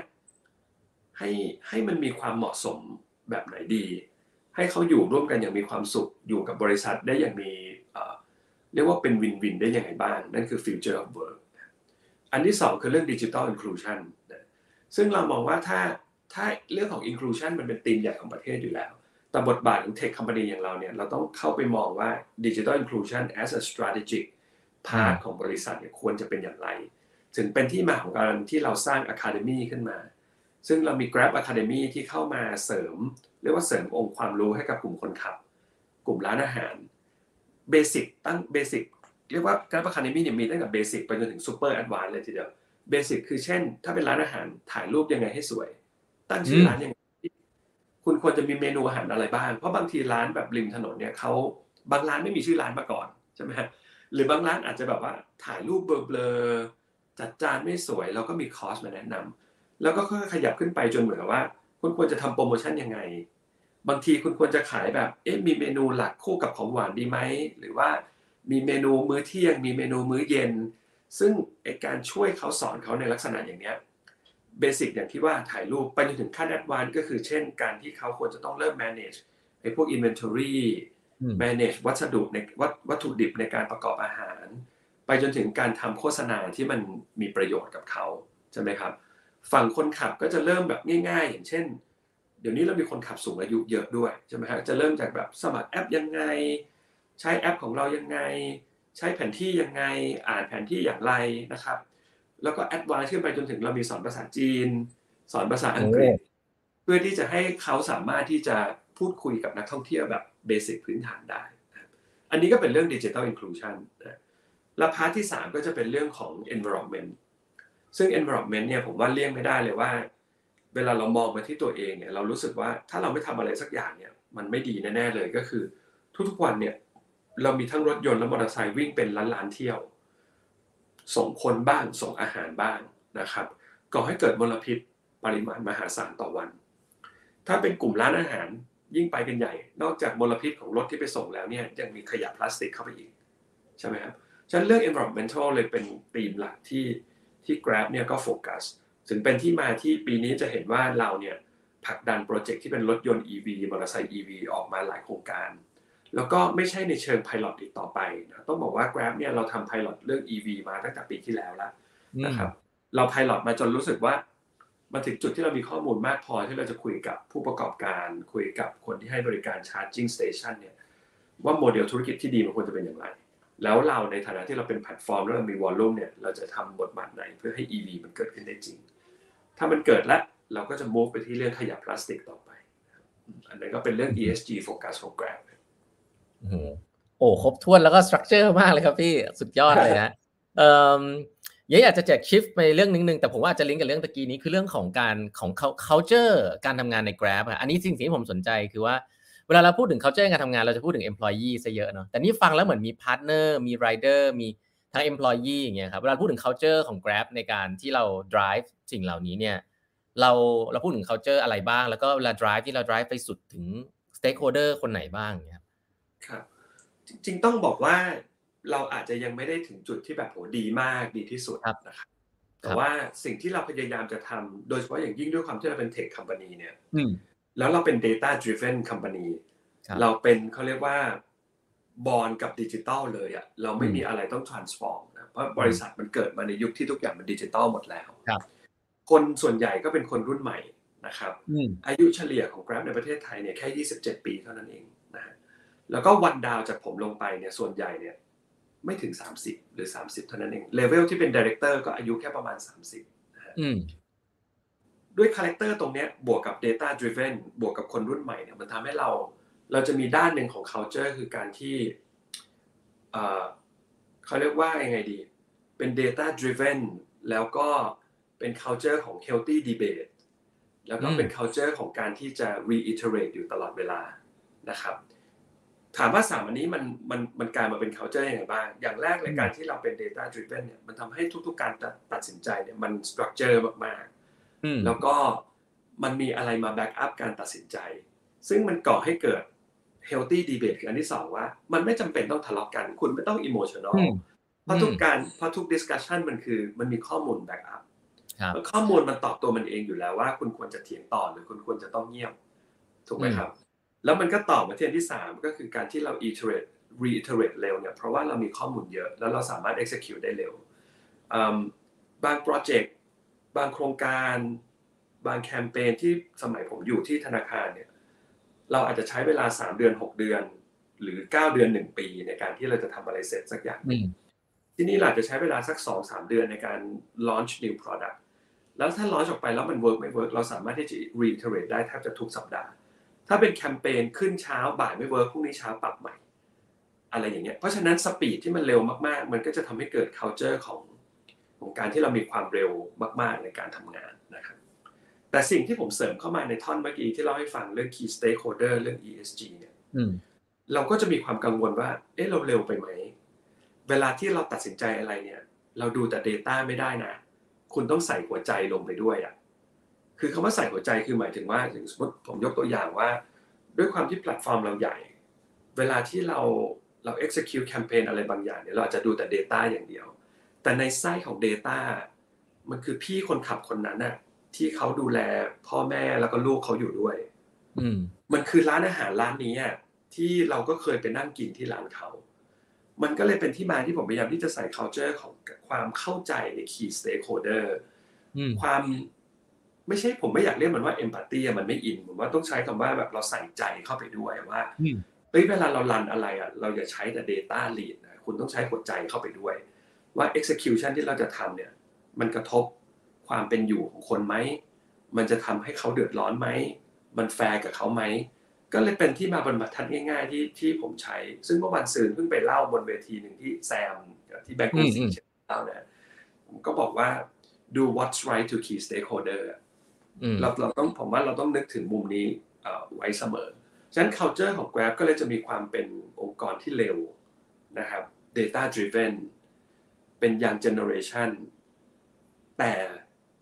ให้ให้มันมีความเหมาะสมแบบไหนดี ให้เขาอยู่ร่วมกันอย่างมีความสุขอยู่กับบริษัทได้อย่างมีเรียกว่าเป็นวินวินได้ยังไงบ้าง นั่นคือ future of work อันที่สองคือเรื่อง digital inclusion ซึ่งเรามองว่าถ้าถ้าเรื่องของ inclusion มันเป็นธีมใหญ่ของประเทศอยู่แล้ว แต่บทบาทของ tech company อย่างเราเนี่ย เราต้องเข้าไปมองว่า digital inclusion as a strategic part ของบริษัทเนี่ยควรจะเป็นอย่างไร ถึงเป็นที่มาของการที่เราสร้าง academy ขึ้นมา ซึ่งเรามี Grab Academy ที่เข้ามาเสริม เรียกว่าเสริมองค์ความรู้ให้กับกลุ่มคนขับ กลุ่มร้านอาหาร basic ตั้ง basic เรียกว่า Grab Academy เนี่ยมีตั้งแต่ basic ไปจนถึง super advanced เลยทีเดียว basic คือเช่น ถ้าเป็นร้านอาหารถ่ายรูปยังไงให้สวย ตั้งชื่อร้านยังไง คุณควรจะมีเมนูอาหารอะไรบ้าง เพราะบางทีร้านแบบริมถนนเนี่ยเขาบางร้านไม่มีชื่อร้านมาก่อนใช่ไหมฮะหรือบางร้านอาจจะแบบว่าถ่ายรูปเบลอๆจัดจานไม่สวย แล้วก็มีคอร์สมาแนะนำแล้วก็ค่อยขยับขึ้นไปจนเหมือนกับว่า คุณควรจะทำโปรโมชั่นยังไง บางทีคุณควรจะขายแบบเอ๊ะมีเมนูหลักคู่กับของหวานดีไหมหรือว่ามีเมนูมื้อเที่ยง มีเมนูมื้อเย็น ซึ่งไอการช่วยเขาสอนเขาในลักษณะอย่างเนี้ย basic อย่างที่ว่าถ่ายรูปไปจนถึงขั้น advance ก็คือเช่นการที่เขาควรจะต้องเริ่ม manage ไอ้พวก inventory manage วัสดุในวัตถุดิบในการประกอบอาหาร ไปจนถึงการทำโฆษณาที่มันมีประโยชน์กับเขาใช่ไหมครับ ฝั่งคนขับก็จะเริ่มแบบง่าย ๆ อย่างเช่น เดี๋ยวนี้เรามีคนขับสูงอายุเยอะด้วยใช่ไหมครับจะเริ่มจากแบบสมัครแอปยังไง ใช้แอปของเรายังไง ใช้แผนที่ยังไง อ่านแผนที่อย่างไรนะครับ แล้วก็ advance ขึ้นไปจนถึงเรามีสอนภาษาจีน สอนภาษาอังกฤษ เพื่อที่จะให้เขาสามารถที่จะพูดคุยกับนักท่องเที่ยวแบบ basic พื้นฐานได้ อันนี้ก็เป็นเรื่อง digital inclusion และ part ที่ 3 ก็จะเป็นเรื่องของ environment ซึ่ง environment เนี่ยผมว่าเลี่ยงไม่ได้เลยว่า เวลาเรามองมาที่ตัวเองเนี่ยเรารู้สึกว่าถ้าเราไม่ทำอะไรสักอย่างเนี่ยมันไม่ดีแน่ๆเลยก็คือ ทุกๆวันเนี่ยเรามีทั้งรถยนต์และมอเตอร์ไซค์วิ่งเป็นล้านๆเที่ยว ส่งคนบ้างส่งอาหารบ้างนะครับก่อให้เกิดมลพิษปริมาณมหาศาลต่อวัน ถ้าเป็นกลุ่มร้านอาหารยิ่งไปกันใหญ่ นอกจากมลพิษของรถที่ไปส่งแล้วเนี่ยยังมีขยะพลาสติกเข้าไปอีก ใช่ไหมครับฉันเรื่อง environmental เลยเป็นธีมหลักที่ที่ Grab เนี่ยก็โฟกัสถึงเป็นที่มาที่ปีนี้จะเห็นว่าเราเนี่ยผลักดันโปรเจกต์ที่เป็นรถยนต์ EV มอเตอร์ไซค์ EV ออกมาหลายโครงการ แล้วก็ไม่ใช่ในเชิง Pilot อีกต่อไปนะต้องบอกว่า Grab เนี่ยเราทำ Pilot เรื่อง EV มาตั้งแต่ปีที่แล้วแล้วนะครับเรา Pilot มาจนรู้สึกว่ามาถึงจุดที่เรามีข้อมูลมากพอที่เราจะคุยกับผู้ประกอบการ คุยกับคนที่ให้บริการ Charging Station เนี่ยว่าโมเดลธุรกิจที่ดีมันควรจะเป็นอย่างไร แล้วเราในฐานะที่เราเป็นแพลตฟอร์มแล้วเรามี volume เนี่ยเราจะทำบทบาทไหนเพื่อให้ EV มันเกิดขึ้นได้จริง ถ้ามันเกิดแล้วเราก็จะ move ไปที่เรื่องขยะพลาสติกต่อไป อันนั้นก็เป็นเรื่อง ESG focus ของ Grab โอ้ครบถ้วนแล้วก็สตรัคเจอร์มากเลยครับพี่สุดยอดเลยนะเอ่อยังอยากจะแจกชิฟไปเรื่องนึงแต่ผมว่าจะลิงก์กับเรื่องตะกี้นี้คือเรื่องของการของ culture การทำงานใน Grab อะอันนี้สิ่งที่ผมสนใจคือว่าเวลาเราพูดถึง culture การทำงานเราจะพูดถึง employee ซะเยอะเนาะแต่นี่ฟังแล้วเหมือนมี partner มี rider มีทั้ง employee อย่างเงี้ยครับเวลาพูดถึง culture ของ Grab ในการที่เรา drive สิ่งเหล่านี้เนี่ยเราเราพูดถึง culture อะไรบ้าง แล้วก็เวลา drive ที่เรา drive ไปสุดถึง stakeholder คนไหนบ้างเนี่ย ครับจริงต้องบอกว่าเราอาจจะยังไม่ได้ถึงจุดที่แบบโหดีมากดีที่สุดนะครับแต่ว่าสิ่งที่เราพยายามจะทำโดยเฉพาะอย่างยิ่งด้วยความที่เราเป็นเทคคอมพานีเนี่ยแล้วเราเป็น data driven company เราเป็นเขาเรียกว่าบอลกับดิจิตอลเลยอะเราไม่มีอะไรต้อง transform นะเพราะบริษัทมันเกิดมาในยุคที่ทุกอย่างมันดิจิตอลหมดแล้วครับคนส่วนใหญ่ก็เป็นคนรุ่นใหม่นะครับอืมอายุเฉลี่ยของ Grab ในประเทศไทยเนี่ยแค่ 27 ปีเท่านั้นเองนะฮะ แล้วก็ one down จากผมลงไปเนี่ยส่วนใหญ่เนี่ยไม่ถึง 30 หรือ 30 เท่านั้นเองเลเวลที่เป็นดี r e c เตอร์ก็อายุแค่ประมาณ 30นะฮะอืมด้วย character ตรงเนี้ยบวกกับ Data Driven บวกกับคนรุ่นใหม่เนี่ยมันทำให้เราเราจะมีด้านหนึ่งของ culture คือการที่เอ่อเขาเรียกว่ายังไงดี เป็น Data Driven แล้วก็เป็น culture ของ healthy debate แล้วก็เป็น culture ของการที่จะ reiterate อยู่ตลอดเวลานะครับ ถามว่าสามอันนี้มันมันมันกลายมาเป็น culture ยังไงบ้าง อย่างแรกเลยการที่เราเป็น data driven เนี่ยมันทำให้ทุกๆการตัดตัดสินใจเนี่ยมัน structure มากๆอืมแล้วก็มันมีอะไรมาแบ็กอัพการตัดสินใจ ซึ่งมันก่อให้เกิด healthy debate คืออันที่สองว่า มันไม่จำเป็นต้องทะเลาะกัน คุณไม่ต้อง emotional อืมเพราะทุกอืมการเพราะทุก discussion มันคือมันมีข้อมูลแบ็กอัพครับข้อมูลมันตอบตัวมันเองอยู่แล้วว่า คุณควรจะเถียงต่อหรือคุณควรจะต้องเงียบถูกไหมครับ แล้วมันก็ตอบมาที่อันที่สามก็คือการที่เรา iterate reiterate เร็วเนี่ยเพราะว่าเรามีข้อมูลเยอะ แล้วเราสามารถ execute ได้เร็วอืมบางโปรเจกต์บางโครงการบางแคมเปญที่สมัยผมอยู่ที่ธนาคารเนี่ยเราอาจจะใช้เวลา 3 เดือน 6 เดือน หรือ 9 เดือน 1 ปีในการที่เราจะทำอะไรเสร็จสักอย่างอืมที่นี่เราอาจจะใช้เวลาสัก 2-3 เดือนในการ launch new product แล้วถ้า launch ออกไปแล้วมัน work ไม่ work เราสามารถที่จะ reiterate ได้แทบจะทุกสัปดาห์ ถ้าเป็นแคมเปญขึ้นเช้าบ่ายไม่ work พรุ่งนี้เช้าปรับใหม่ อะไรอย่างเงี้ยเพราะฉะนั้นสปีดที่มันเร็วมากๆ มันก็จะทำให้เกิด culture ของของการที่เรามีความเร็วมากๆในการทำงานนะครับแต่สิ่งที่ผมเสริมเข้ามาในท่อนเมื่อกี้ที่เล่าให้ฟังเรื่อง key stakeholder เรื่อง ESG เนี่ยอืมเราก็จะมีความกังวลว่า เอ๊ะเราเร็วไปไหม เวลาที่เราตัดสินใจอะไรเนี่ย เราดูแต่ Data ไม่ได้นะ คุณต้องใส่หัวใจลงไปด้วยอะ่ะ คือคำว่าใส่หัวใจคือหมายถึงว่าอย่างสมมติผมยกตัวอย่างว่า ด้วยความที่แพลตฟอร์มเราใหญ่ เวลาที่เราเรา execute campaign อะไรบางอย่างเนี่ยเราอาจจะดูแต่ Data อย่างเดียว แต่ในไส้ของ Data มันคือพี่คนขับคนนั้นน่ะที่เขาดูแลพ่อแม่แล้วก็ลูกเขาอยู่ด้วยอืมมันคือร้านอาหารร้านนี้อะที่เราก็เคยไปนั่งกินที่ร้านเขา มันก็เลยเป็นที่มาที่ผมพยายามที่จะใส่ culture ของความเข้าใจใน key stakeholder อืมความ ไม่ใช่ผมไม่อยากเรียกมันว่า empathy อะมันไม่อินผมว่าต้องใช้คำว่าแบบเราใส่ใจเข้าไปด้วยว่าอืมเฮ้ยเวลาเรารันอะไรอะเราอย่าใช้แต่ data lead นะคุณต้องใช้หัวใจเข้าไปด้วย ว่า execution ที่เราจะทำเนี่ย มันกระทบความเป็นอยู่ของคนไหม มันจะทำให้เขาเดือดร้อนไหม มันแฟร์กับเขาไหม ก็เลยเป็นที่มาบรรทัดง่ายๆที่ที่ผมใช้ ซึ่งเมื่อวันซืนเพิ่งไปเล่าบนเวทีหนึ่งที่แซมที่แบงก์กรุงศรีเล่าเนี่ยผมก็บอกว่าดู what's right to key stakeholder อะอืม เราเราต้องผมว่าเราต้องนึกถึงมุมนี้ไว้เสมอ ฉะนั้น culture ของ Grab ก็เลยจะมีความเป็นองค์กรที่เร็วนะครับ data driven เป็น young generation แต่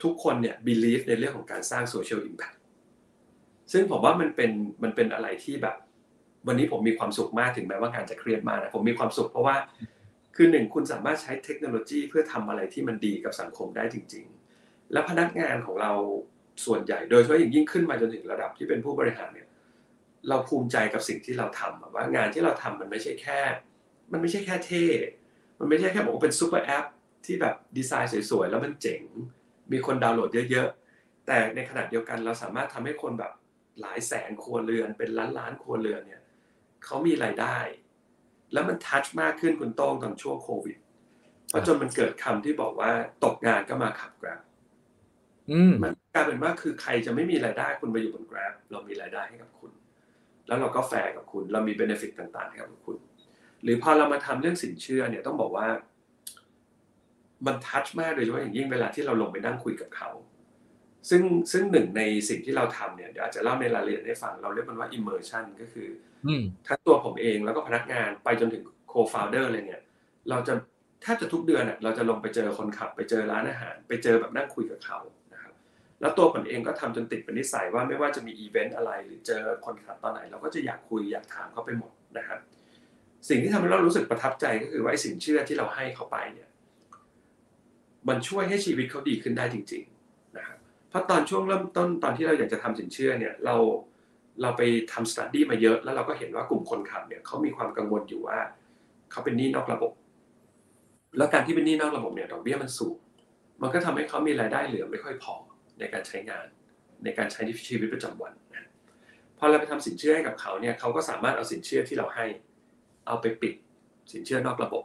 ทุกคนเนี่ย believe ในเรื่องของการสร้าง social impact ซึ่งผมว่ามันเป็นมันเป็นอะไรที่แบบ วันนี้ผมมีความสุขมากถึงแม้ว่างานจะเครียดมากนะผมมีความสุขเพราะว่าคือหนึ่งคุณสามารถใช้เทคโนโลยีเพื่อทำอะไรที่มันดีกับสังคมได้จริง ๆ และพนักงานของเรา ส่วนใหญ่ โดยเฉพาะอย่างยิ่งขึ้นมาจนถึงระดับที่เป็นผู้บริหารเนี่ย เราภูมิใจกับสิ่งที่เราทำว่างานที่เราทำมันไม่ใช่แค่ มันไม่ใช่แค่เท่ มันไม่ใช่แค่บอกว่าเป็น super app ที่แบบดีไซน์สวยๆแล้วมันเจ๋ง มีคนดาวน์โหลดเยอะๆ แต่ในขณะเดียวกันเราสามารถทำให้คนแบบหลายแสนครัวเรือน เป็นล้านล้านๆครัวเรือนเนี่ยเขามีรายได้ แล้วมัน touch มากขึ้นคุณโต้งตอนช่วงโควิดเพราะจนมันเกิดคำที่บอกว่าตกงานก็มาขับ Grab อืม มันกลายเป็นว่าคือใครจะไม่มีรายได้คุณมาอยู่บน Grab เรามีรายได้ให้กับคุณ แล้วเราก็แฟร์กับคุณ เรามี benefit ต่างๆให้กับคุณ หรือพอเรามาทำเรื่องสินเชื่อเนี่ยต้องบอกว่า มัน touch มากโดยเฉพาะอย่างยิ่งเวลาที่เราลงไปนั่งคุยกับเขา ซึ่งซึ่งหนึ่งในสิ่งที่เราทำเนี่ยเดี๋ยวอาจจะเล่าในรายละเอียดให้ฟังเราเรียกมันว่า immersion ก็คืออืมทั้งตัวผมเองแล้วก็พนักงานไปจนถึง co-founder เลยเนี่ย เราจะแทบจะทุกเดือนอะเราจะลงไปเจอคนขับ ไปเจอร้านอาหาร ไปเจอแบบนั่งคุยกับเขานะครับ แล้วตัวผมเองก็ทำจนติดเป็นนิสัยว่าไม่ว่าจะมีอีเวนต์อะไร หรือเจอคนขับตอนไหน เราก็จะอยากคุยอยากถามเขาไปหมดนะครับสิ่งที่ทำให้เรารู้สึกประทับใจก็คือว่าไอ้สินเชื่อที่เราให้เขาไปเนี่ยมันช่วยให้ชีวิตเขาดีขึ้นได้จริงๆนะครับเพราะตอนช่วงเริ่มต้นตอนที่เราอยากจะทำสินเชื่อเนี่ยเราเราไปทำสตัดดี้มาเยอะ แล้วเราก็เห็นว่ากลุ่มคนขับเนี่ยเขามีความกังวลอยู่ว่าเขาเป็นหนี้นอกระบบ แล้วการที่เป็นหนี้นอกระบบเนี่ยดอกเบี้ยมันสูง มันก็ทำให้เขามีรายได้เหลือไม่ค่อยพอ ในการใช้งาน ในการใช้ในชีวิตประจำวันนะพอเราไปทำสินเชื่อให้กับเขาเนี่ยเขาก็สามารถเอาสินเชื่อที่เราให้ เอาไปปิดสินเชื่อนอกระบบ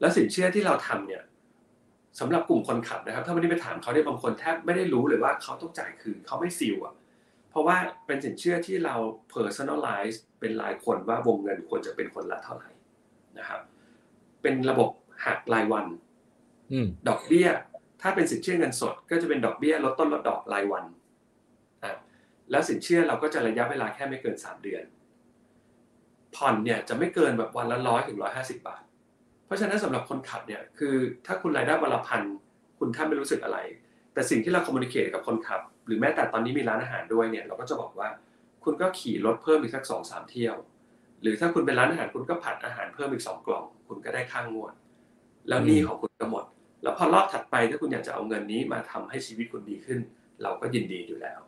แล้วสินเชื่อที่เราทำเนี่ยสำหรับกลุ่มคนขับนะครับ ถ้าไม่ได้ไปถามเขาเนี่ยบางคนแทบไม่ได้รู้เลยว่าเขาต้องจ่ายคืนเขาไม่ซีลอะเพราะว่าเป็นสินเชื่อที่เรา personalize เป็นรายคนว่าวงเงินควรจะเป็นคนละเท่าไหร่นะครับ เป็นระบบหักรายวันดอกเบี้ย ถ้าเป็นสินเชื่อเงินสด ก็จะเป็นดอกเบี้ยลดต้นลดดอกรายวันอะแล้วสินเชื่อเราก็จะระยะเวลาแค่ไม่เกินสามเดือน ผ่อนเนี่ยจะไม่เกินแบบวันละร้อยถึงร้อยห้าสิบาท เพราะฉะนั้นสำหรับคนขับเนี่ยคือถ้าคุณรายได้วันละพันคุณท่านไม่รู้สึกอะไร แต่สิ่งที่เราคอมมูนิเคชกับคนขับ หรือแม้แต่ตอนนี้มีร้านอาหารด้วยเนี่ยเราก็จะบอกว่าคุณก็ขี่รถเพิ่มอีกสักสองสามเที่ยว หรือถ้าคุณเป็นร้านอาหารคุณก็ผัดอาหารเพิ่มอีกสองกล่อง คุณก็ได้ค่างวด แล้วหนี้ของคุณก็หมด แล้วพอรอบถัดไปถ้าคุณอยากจะเอาเงินนี้มาทำให้ชีวิตคุณดีขึ้น เราก็ยินดีอยู่แล้ว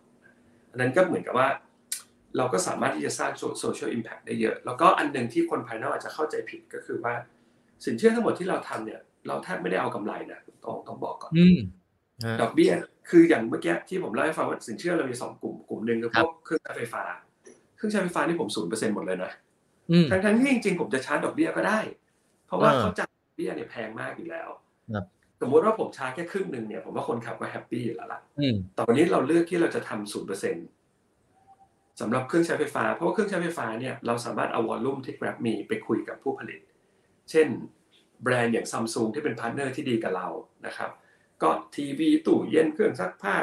อันนั้นก็เหมือนกับว่า เราก็สามารถที่จะสร้างโซเชียลอิมแพคได้เยอะ แล้วก็อันหนึ่งที่คนภายนอกอาจจะเข้าใจผิดก็คือว่า สินเชื่อทั้งหมดที่เราทำเนี่ยเราแทบไม่ได้เอากำไรนะต้องต้องบอกก่อนดอกเบี้ยคืออย่างเมื่อกี้ที่ผมเล่าให้ฟังว่าสินเชื่อเรามีสองกลุ่มกลุ่มหนึ่งคือพวกเครื่องใช้ไฟฟ้า เครื่องใช้ไฟฟ้านี่ผมศูนย์เปอร์เซ็นต์หมดเลยนะทั้งทั้งที่จริงๆผมจะชาร์จดอกเบี้ยก็ได้ เพราะว่าเขาจ่ายดอกเบี้ยเนี่ยแพงมากอยู่แล้ว สมมติว่าผมชาร์จแค่ครึ่งหนึ่งเนี่ยผมว่าคนขับก็ happy อยู่แล้วล่ะแต่วันนี้เราเลือกที่เราจะทำศูนย์เปอร์เซ็นต์สำหรับเครื่องใช้ไฟฟ้า เพราะว่าเครื่องใช้ไฟฟ้าเนี่ยเราสามารถเอา volume ที่ Grab มีไปคุยกับผู้ผลิต เช่น แบรนด์อย่างซัมซุงที่เป็น partner ที่ดีกับเรานะครับ ก็ทีวีตู้เย็นเครื่องซักผ้า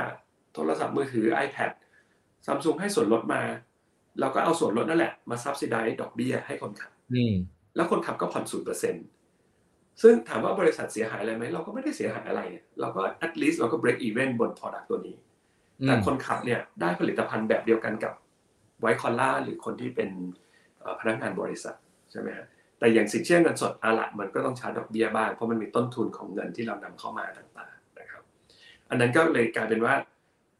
โทรศัพท์มือถือ iPad ซัมซุงให้ส่วนลดมา เราก็เอาส่วนลดนั่นแหละมา subsidize ดอกเบี้ยให้คนขับแล้วคนขับก็ผ่อนศูนย์เปอร์เซ็นต์ ซึ่งถามว่าบริษัทเสียหายอะไรไหมเราก็ไม่ได้เสียหายอะไรเราก็ at least เราก็ break even บน product ตัวนี้ แต่คนขับเนี่ยได้ผลิตภัณฑ์แบบเดียวกันกับ white collar หรือคนที่เป็นพนักงานบริษัทใช่ไหมฮะแต่อย่างสินเชื่อเงินสดอาละมันก็ต้องชาร์จดอกเบี้ยบ้างเพราะมันมีต้นทุนของเงินที่เรานำเข้ามาต่างๆนะครับ อันนั้นก็เลยกลายเป็นว่า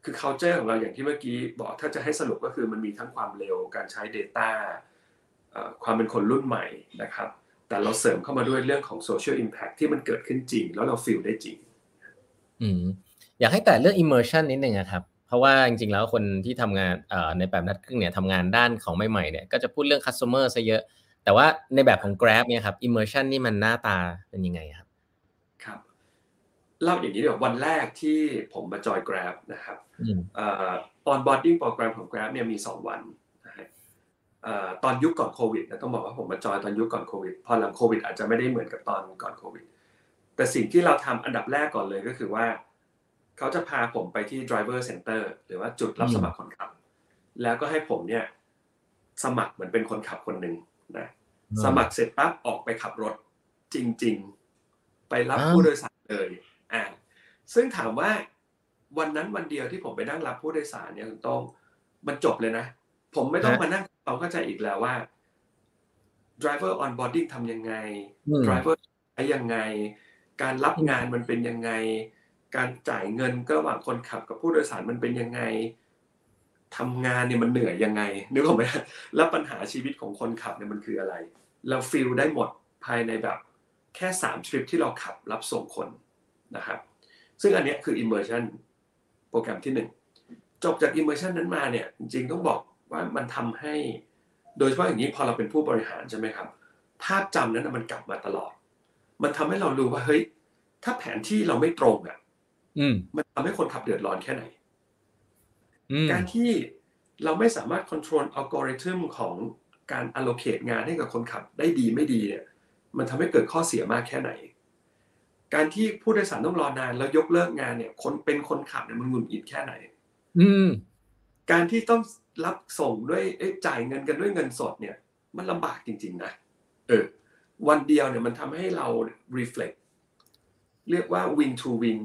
คือ culture ของเราอย่างที่เมื่อกี้บอกถ้าจะให้สรุปก็คือมันมีทั้งความเร็วการใช้ Data ความเป็นคนรุ่นใหม่นะครับ แต่เราเสริมเข้ามาด้วยเรื่องของ social impact ที่มันเกิดขึ้นจริง แล้วเราฟีลได้จริง อืมอยากให้แต่เรื่อง immersion นิดนึงครับ เพราะว่าจริงๆแล้วคนที่ทำงานในแบบนัดครึ่งเนี่ยทำงานด้านของใหม่ๆเนี่ยก็จะพูดเรื่อง customer ซะเยอะ แต่ว่าในแบบของ Grab เนี่ยครับ immersion นี่มันหน้าตาเป็นยังไงครับ ครับเล่าอย่างนี้เดี๋ยววันแรกที่ผมมาจอย Grab นะครับอ onboarding โปรแกรมของ Grab เนี่ยมี 2 วัน ตอนยุคก่อนโควิดนะต้องบอกว่าผมมาจอยตอนยุคก่อนโควิดพอหลังโควิดอาจจะไม่ได้เหมือนกับตอนก่อนโควิด แต่สิ่งที่เราทำอันดับแรกก่อนเลยก็คือว่า เขาจะพาผมไปที่ driver center หรือว่าจุดรับสมัครคนขับ แล้วก็ให้ผมเนี่ย สมัครเหมือนเป็นคนขับคนหนึ่งนะสมัครเสร็จปั๊บออกไปขับรถจริง ๆ ไปรับผู้โดยสารเลยอ่าซึ่งถามว่าวันนั้นวันเดียวที่ผมไปนั่งรับผู้โดยสารเนี่ยคุณต้องมันจบเลยนะ ผมไม่ต้องมานั่ง เราเข้าใจอีกแล้วว่า driver onboarding ทำยังไง driver ใช้ยังไง การรับงานมันเป็นยังไง การจ่ายเงินก็ระหว่างคนขับกับผู้โดยสารมันเป็นยังไงทำงานเนี่ยมันเหนื่อยยังไงนึกออกไหมแล้วปัญหาชีวิตของคนขับเนี่ยมันคืออะไร เราฟิลได้หมดภายในแบบแค่สามทริปที่เราขับรับส่งคนนะครับ ซึ่งอันนี้คือ immersion โปรแกรมที่หนึ่งจบจาก immersion นั้นมาเนี่ย จริงๆต้องบอก ว่ามันทำให้ โดยเฉพาะอย่างนี้พอเราเป็นผู้บริหารใช่ไหมครับ ภาพจำนั้นมันกลับมาตลอด มันทำให้เรารู้ว่าเฮ้ยถ้าแผนที่เราไม่ตรงอะมันทำให้คนขับเดือดร้อนแค่ไหน การที่เราไม่สามารถควบคุมอัลกอริทึมของการ allocate งานให้กับคนขับได้ดีไม่ดีเนี่ย มันทำให้เกิดข้อเสียมากแค่ไหน การที่ผู้โดยสารต้องรอนานแล้วยกเลิกงานเนี่ย คนเป็นคนขับเนี่ยมันหงุดหงิดแค่ไหน อืม การที่ต้องรับส่งด้วยจ่ายเงินกันด้วยเงินสดเนี่ย มันลำบากจริง ๆ นะเออวันเดียวเนี่ยมันทำให้เรา reflect เรียกว่า win to win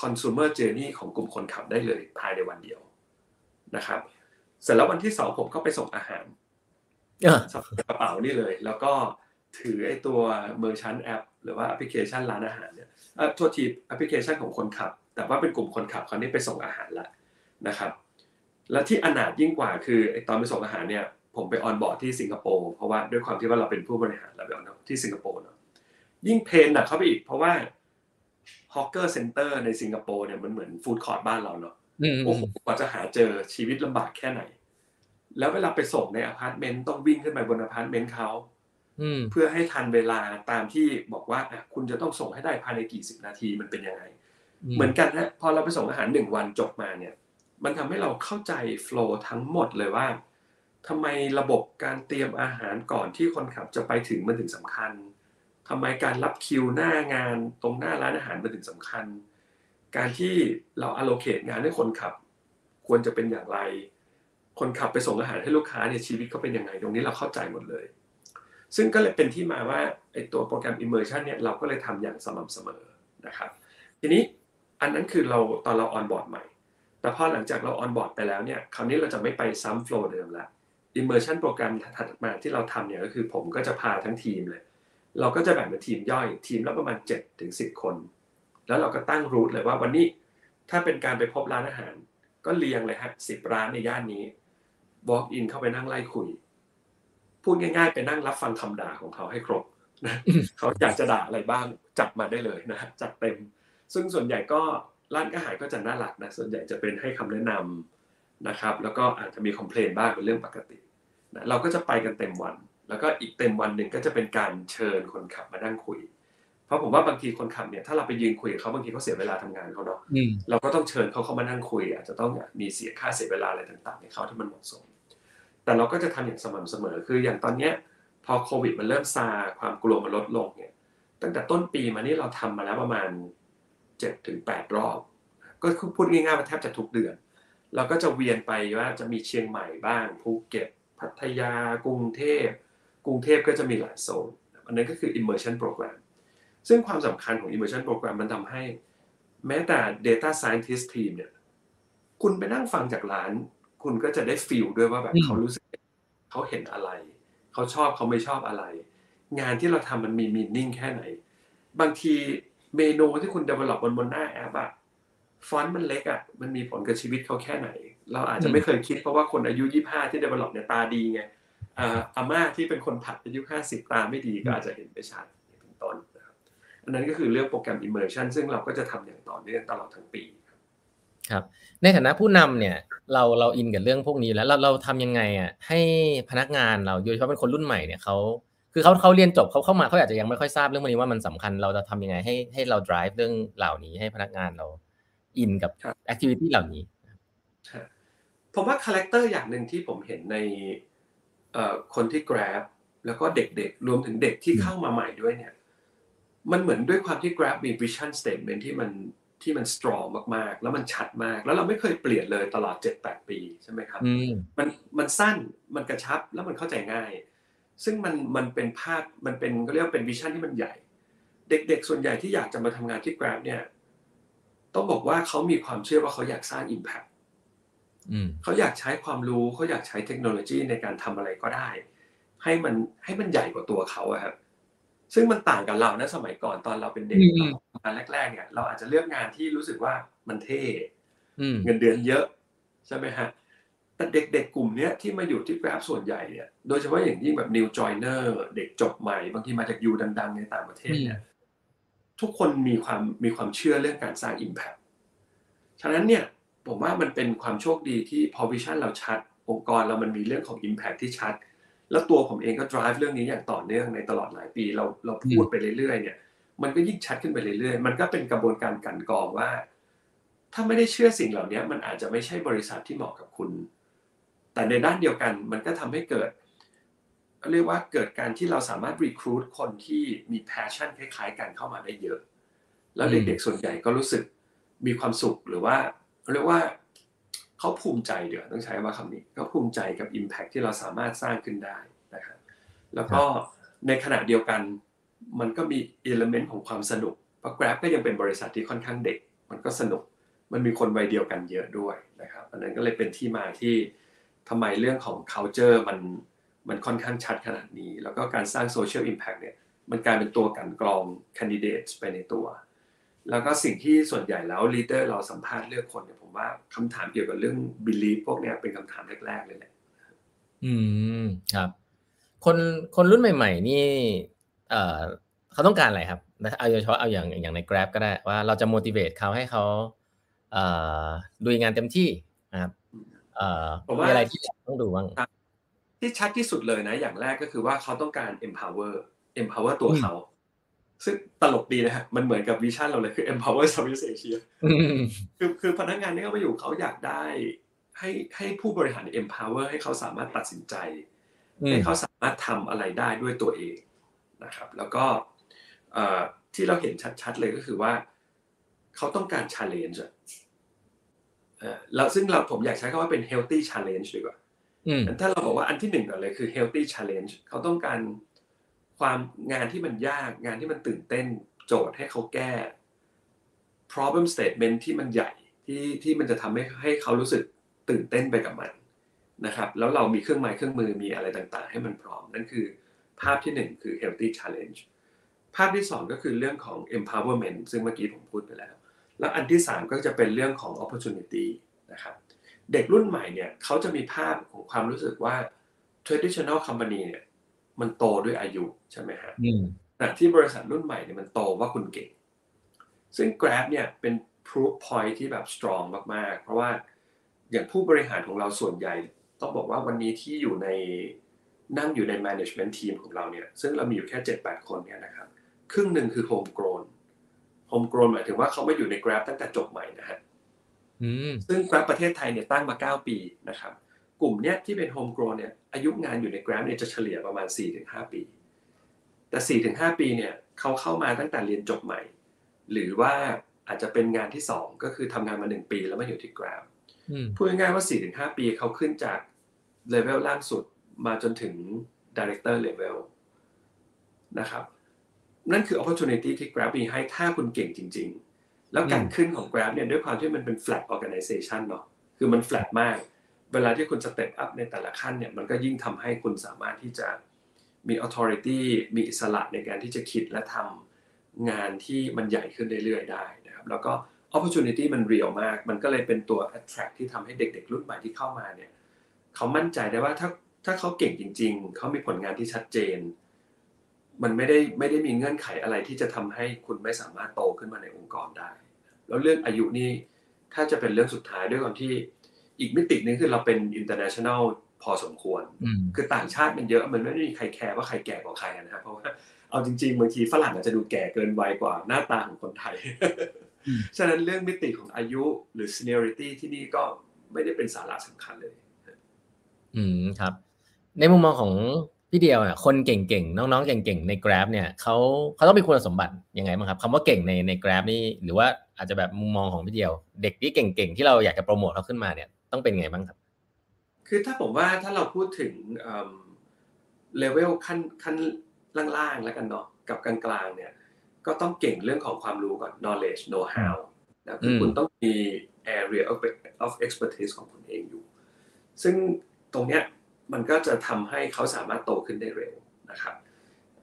consumer journey ของกลุ่มคนขับได้เลยภายในวันเดียวนะครับ เสร็จแล้ววันที่สองผมก็ไปส่งอาหารสับกระเป๋านี่เลย แล้วก็ถือไอ้ตัว merchant app หรือว่าแอปพลิเคชันร้านอาหารเนี่ยเออทัวทีแอปพลิเคชันของคนขับ แต่ว่าเป็นกลุ่มคนขับเขานี่ไปส่งอาหารละนะครับ และที่อนาถยิ่งกว่าคือไอตอนไปส่งอาหารเนี่ยผมไป onboard ที่สิงคโปร์เพราะว่าด้วยความที่ว่าเราเป็นผู้บริหารเราไป on ที่สิงคโปร์เนาะยิ่ง pain หนักเข้าไปอีก เพราะว่า hawker center ในสิงคโปร์เนี่ยมันเหมือน food court บ้านเราเนาะโอ้โหกว่าจะหาเจอชีวิตลำบากแค่ไหน แล้วเวลาไปส่งในอพาร์ตเมนต์ต้องวิ่งขึ้นไปบนอพาร์ตเมนต์เขาเพื่อให้ทันเวลาตามที่บอกว่าคุณจะต้องส่งให้ได้ภายในกี่สิบนาทีมันเป็นยังไง เหมือนกันนะพอเราไปส่งอาหารหนึ่งวันจบมาเนี่ย มันทำให้เราเข้าใจโฟล์ทั้งหมดเลยว่าทำไมระบบการเตรียมอาหารก่อนที่คนขับจะไปถึงมันถึงสำคัญทำไมการรับคิวหน้างานตรงหน้าร้านอาหารมันถึงสำคัญ การที่เรา allocate งานให้คนขับ ควรจะเป็นอย่างไร คนขับไปส่งอาหารให้ลูกค้าเนี่ยชีวิตเขาเป็นยังไง ตรงนี้เราเข้าใจหมดเลย ซึ่งก็เลยเป็นที่มาว่าไอตัวโปรแกรม immersion เนี่ยเราก็เลยทำอย่างสม่ำเสมอนะครับ ทีนี้อันนั้นคือเราตอนเราออนบอร์ดใหม่ แต่พอหลังจากเราออนบอร์ดไปแล้วเนี่ยคราวนี้เราจะไม่ไปซ้ำโฟล์เดิมละ immersion โปรแกรมถัดมาที่เราทำเนี่ยก็คือผมก็จะพาทั้งทีมเลย เราก็จะแบ่งเป็นทีมย่อยทีมละประมาณ7ถึง10 คน แล้วเราก็ตั้งรูทเลยว่าวันนี้ถ้าเป็นการไปพบร้านอาหาร ก็เรียงเลยฮะสิบร้านในย่านนี้ walk in เข้าไปนั่งไล่คุย พูดง่าย ๆ ไปนั่งรับฟังคำด่าของเขาให้ครบนะเขาอยากจะด่าอะไรบ้างจัดมาได้เลยนะจัดเต็ม ซึ่งส่วนใหญ่ก็ ร้านอาหารก็จะน่ารักนะส่วนใหญ่จะเป็นให้คำแนะนำนะครับ แล้วก็อาจจะมีคอมเพลนบ้างเป็นเรื่องปกตินะเราก็จะไปกันเต็มวัน แล้วก็อีกเต็มวันหนึ่งก็จะเป็นการเชิญคนขับมานั่งคุย เพราะผมว่าบางทีคนขับเนี่ยถ้าเราไปยืนคุยกับเขาบางทีเขาเสียเวลาทำงานเขาเนาะเราก็ต้องเชิญเขาเข้ามานั่งคุย อาจจะต้องมีเสียค่าเสียเวลาอะไรต่างๆให้เขาที่มันเหมาะสม แต่เราก็จะทำอย่างสม่ำเสมอคืออย่างตอนเนี้ยพอโควิดมันเริ่มซาความกลัวมันลดลงเนี่ยตั้งแต่ต้นปีมานี่เราทำมาแล้วประมาณ เจ็ดถึงแปดรอบ ก็คือพูดง่ายๆว่าแทบจะทุกเดือน เราก็จะเวียนไปว่าจะมีเชียงใหม่บ้างภูเก็ต พัทยา กรุงเทพ กรุงเทพก็จะมีหลายโซน อันนั้นก็คือ immersion program ซึ่งความสำคัญของ immersion program มันทำให้แม้แต่ data scientist team เนี่ย คุณไปนั่งฟังจากร้าน คุณก็จะได้ฟีลด้วยว่าแบบเขารู้สึกเขาเห็นอะไร เขาชอบเขาไม่ชอบอะไร งานที่เราทำมันมีมีนิ่งแค่ไหน บางที เมนูที่คุณ develop บนบนหน้าแอปอะฟอนต์มันเล็กอะมันมีผลกับชีวิตเขาแค่ไหน เราอาจจะไม่เคยคิดเพราะว่าคนอายุยี่ห้าที่ develop เนี่ยตาดีไงอาม่าที่เป็นคนผัดอายุห้าสิบตาไม่ดีก็อาจจะเห็นไปชัดเป็นต้นนะครับอันนั้นก็คือเรื่องโปรแกรม immersion ซึ่งเราก็จะทำอย่างต่อเนื่องตลอดทั้งปีครับในฐานะผู้นำเนี่ยเราเราอินกับเรื่องพวกนี้แล้วเราเราทำยังไงอะให้พนักงานเราโดยเฉพาะเป็นคนรุ่นใหม่เนี่ยเขา คือเขาเขาเรียนจบเขาเข้ามาเขาอาจจะยังไม่ค่อยทราบเรื่องพวกนี้ว่ามันสำคัญเราจะทำยังไงให้ให้เรา drive เรื่องเหล่านี้ให้พนักงานเราอินกับ activity เหล่านี้ผมว่า character อย่างหนึ่งที่ผมเห็นในคนที่ Grab แล้วก็เด็กๆ รวมถึงเด็กที่เข้ามาใหม่ด้วยเนี่ย มันเหมือนด้วยความที่ Grab มี vision statement ที่มันที่มัน strong มากๆ แล้วมันชัดมาก แล้วเราไม่เคยเปลี่ยนเลยตลอดเจ็ดแปดปีใช่ไหมครับ มันมันสั้นมันกระชับแล้วมันเข้าใจง่าย ซึ่งมันมันเป็นภาพมันเป็นก็เรียกว่าเป็น vision ที่มันใหญ่ เด็กๆ ส่วนใหญ่ที่อยากจะมาทำงานที่ Grab เนี่ย ต้องบอกว่าเขามีความเชื่อว่าเขาอยากสร้าง Impact เขาอยากใช้ความรู้เขาอยากใช้เทคโนโลยีในการทำอะไรก็ได้ ให้มันให้มันใหญ่กว่าตัวเขาครับซึ่งมันต่างกับเรานะสมัยก่อนตอนเราเป็นเด็กตอนแรก ๆ เนี่ย เราอาจจะเลือกงานที่รู้สึกว่ามันเท่เงินเดือนเยอะใช่ไหมฮะ แต่เด็กๆกลุ่มเนี้ยที่มาอยู่ที่แกร็บส่วนใหญ่เนี่ยโดยเฉพาะอย่างยิ่งแบบ new joiner เด็กจบใหม่บางทีมาจากยูดังๆ ในต่างประเทศเนี่ยทุกคนมีความมีความเชื่อเรื่องการสร้าง impact ฉะนั้นเนี่ยผมว่ามันเป็นความโชคดีที่พอวิชั่นเราชัด องค์กรเรามันมีเรื่องของ impact ที่ชัด แล้วตัวผมเองก็ drive เรื่องนี้อย่างต่อเนื่องในตลอดหลายปีเราเราพูดไปเรื่อยๆเนี่ยมันก็ยิ่งชัดขึ้นไปเรื่อยๆ มันก็เป็นกระบวนการกันกรองว่า ถ้าไม่ได้เชื่อสิ่งเหล่านี้มันอาจจะไม่ใช่บริษัทที่เหมาะกับคุณ แต่ในด้านเดียวกันมันก็ทำให้เกิด เรียกว่าเกิดการที่เราสามารถ recruit คนที่มี passion คล้ายๆ กันเข้ามาได้เยอะ แล้วเด็กๆส่วนใหญ่ก็รู้สึกมีความสุขหรือว่าเรียกว่าเขาภูมิใจเดี๋ยวต้องใช้ว่าคำนี้เขาภูมิใจกับ Impact ที่เราสามารถสร้างขึ้นได้นะครับแล้วก็ในขณะเดียวกันมันก็มีเอลเมนต์ของความสนุกเพราะ Grab ก็ยังเป็นบริษัทที่ค่อนข้างเด็ก มันก็สนุก มันมีคนวัยเดียวกันเยอะด้วยนะครับอันนั้นก็เลยเป็นที่มาที่ ทำไมเรื่องของ culture มันมันค่อนข้างชัดขนาดนี้ แล้วก็การสร้าง social impact เนี่ยมันกลายเป็นตัวกันกรอง candidate ไปในตัว แล้วก็สิ่งที่ส่วนใหญ่แล้วลีดเดอร์เราสัมภาษณ์เลือกคนเนี่ยผมว่าคำถามเกี่ยวกับเรื่อง belief พวกเนี้ยเป็นคำถามแรกๆเลยแหละอืมครับ คนคนรุ่นใหม่ ๆ นี่ เอ่อเขาต้องการอะไรครับเอาเฉพาะเอาอย่างอย่างใน Grab ก็ได้ว่าเราจะ motivate เขาให้เขาเอ่อลุยงานเต็มที่นะครับ มว่ามีอะไรที่ต้องดูบ้างที่ชัดที่สุดเลยนะ อย่างแรกก็คือว่าเขาต้องการ empower empower ตัวอืมเขา ซึ่งตลกดีนะฮะมันเหมือนกับวิชั่นเราเลยคือ empower Southeast Asia อืมคือคือพนักงานที่เขามาอยู่เขาอยากได้ให้ให้ผู้บริหาร empower ให้เขาสามารถตัดสินใจอืมให้เขาสามารถทำอะไรได้ด้วยตัวเองนะครับ แล้วก็เอ่อที่เราเห็นชัดๆเลยก็คือว่า เขาต้องการ challenge อะ เอ่อแล้วซึ่งเราผมอยากใช้คำว่าเป็น healthy challenge ดีกว่าอืมถ้าเราบอกว่าอันที่หนึ่งก่อนเลยคือ healthy challenge เขาต้องการความงานที่มันยากงานที่มันตื่นเต้นโจทย์ให้เขาแก้ problem statement ที่มันใหญ่ที่ที่มันจะทำให้ให้เขารู้สึกตื่นเต้นไปกับมันนะครับ แล้วเรามีเครื่องไม้เครื่องมือมีอะไรต่างๆ ให้มันพร้อม นั่นคือภาพที่หนึ่งคือ healthy challenge ภาพที่สองก็คือเรื่องของ empowerment ซึ่งเมื่อกี้ผมพูดไปแล้ว แล้วอันที่สามก็จะเป็นเรื่องของ opportunity นะครับเด็กรุ่นใหม่เนี่ยเขาจะมีภาพของความรู้สึกว่า traditional company เนี่ยมันโตด้วยอายุใช่ไหมฮะอืมแต่ที่บริษัทรุ่นใหม่เนี่ยมันโตว่าคุณเก่ง ซึ่ง Grab เนี่ยเป็น proof point ที่แบบ strong มากๆ เพราะว่าอย่างผู้บริหารของเราส่วนใหญ่ ต้องบอกว่าวันนี้ที่อยู่ในนั่งอยู่ใน management team ของเราเนี่ยซึ่งเรามีอยู่แค่ 7-8 คนเนี่ยนะครับ ครึ่งหนึ่งคือ homegrown homegrown หมายถึงว่าเขาไม่อยู่ใน Grab ตั้งแต่จบใหม่นะฮะอืมซึ่ง Grab ประเทศไทยเนี่ยตั้งมา 9 ปีนะครับกลุ่มเนี้ยที่เป็น homegrown เนี่ยอายุงานอยู่ใน Grab เนี่ยจะเฉลี่ยประมาณ 4-5 ปี แต่ 4-5 ปีเนี่ยเขาเข้ามาตั้งแต่เรียนจบใหม่ หรือว่าอาจจะเป็นงานที่ 2 ก็คือทำงานมา 1 ปีแล้วมาอยู่ที่ Grab อืมพูดง่ายๆว่า 4-5 ปีเขาขึ้นจากเลเวลล่างสุดมาจนถึง Director Level นะครับ นั่นคือ opportunity ที่ Grab มีให้ถ้าคุณเก่งจริง ๆ แล้วการขึ้นของ Grab เนี่ยด้วยความที่มันเป็น flat organization เนาะคือมัน flat มาก เวลาที่คุณ step up ในแต่ละขั้นเนี่ยมันก็ยิ่งทำให้คุณสามารถที่จะมี authority มีอิสระในการที่จะคิดและทำงานที่มันใหญ่ขึ้นเรื่อยๆได้นะครับแล้วก็ opportunity มัน real มาก มันก็เลยเป็นตัว attract ที่ทำให้เด็ก ๆ รุ่นใหม่ที่เข้ามาเนี่ยเขามั่นใจได้ว่าถ้าถ้าเขาเก่งจริง ๆ เขามีผลงานที่ชัดเจน มันไม่ได้ไม่ได้มีเงื่อนไขอะไรที่จะทำให้คุณไม่สามารถโตขึ้นมาในองค์กรได้ แล้วเรื่องอายุนี่ถ้าจะเป็นเรื่องสุดท้ายด้วยความที่อีกมิติหนึงคือเราเป็น international พอสมควรอืมคือต่างชาติมันเยอะมันไม่ได้มีใครแคร์ว่าใครแก่กว่าใครนะครับเพราะว่าเอาจริงๆบางทีฝรั่งอาจจะดูแก่เกินวัยกว่าหน้าตาของคนไทยอืมฉะนั้นเรื่องมิติของอายุหรือ seniority ที่นี่ก็ไม่ได้เป็นสาระสำคัญเลย อืมครับ ในมุมมองของ พี่เดียวอะคนเก่งๆ น้องๆ เก่งๆ ใน Grab เนี่ยเขาเขาต้องมีคุณสมบัติยังไงบ้างครับคำว่าเก่งในใน Grab นี่หรือว่าอาจจะแบบมุมมองของพี่เดียว เด็กที่เก่งๆ ที่เราอยากจะโปรโมทเขาขึ้นมาเนี่ยต้องเป็นไงบ้างครับ คือถ้าผมว่าถ้าเราพูดถึงเลเวลขั้นขั้นล่างๆ แล้วกันเนาะกับกลางๆ เนี่ยก็ต้องเก่งเรื่องของความรู้ก่อน knowledge know how นะคือมคุณต้องมี area of of expertise ของคุณเองอยู่ ซึ่งตรงเนี้ย มันก็จะทำให้เขาสามารถโตขึ้นได้เร็วนะครับ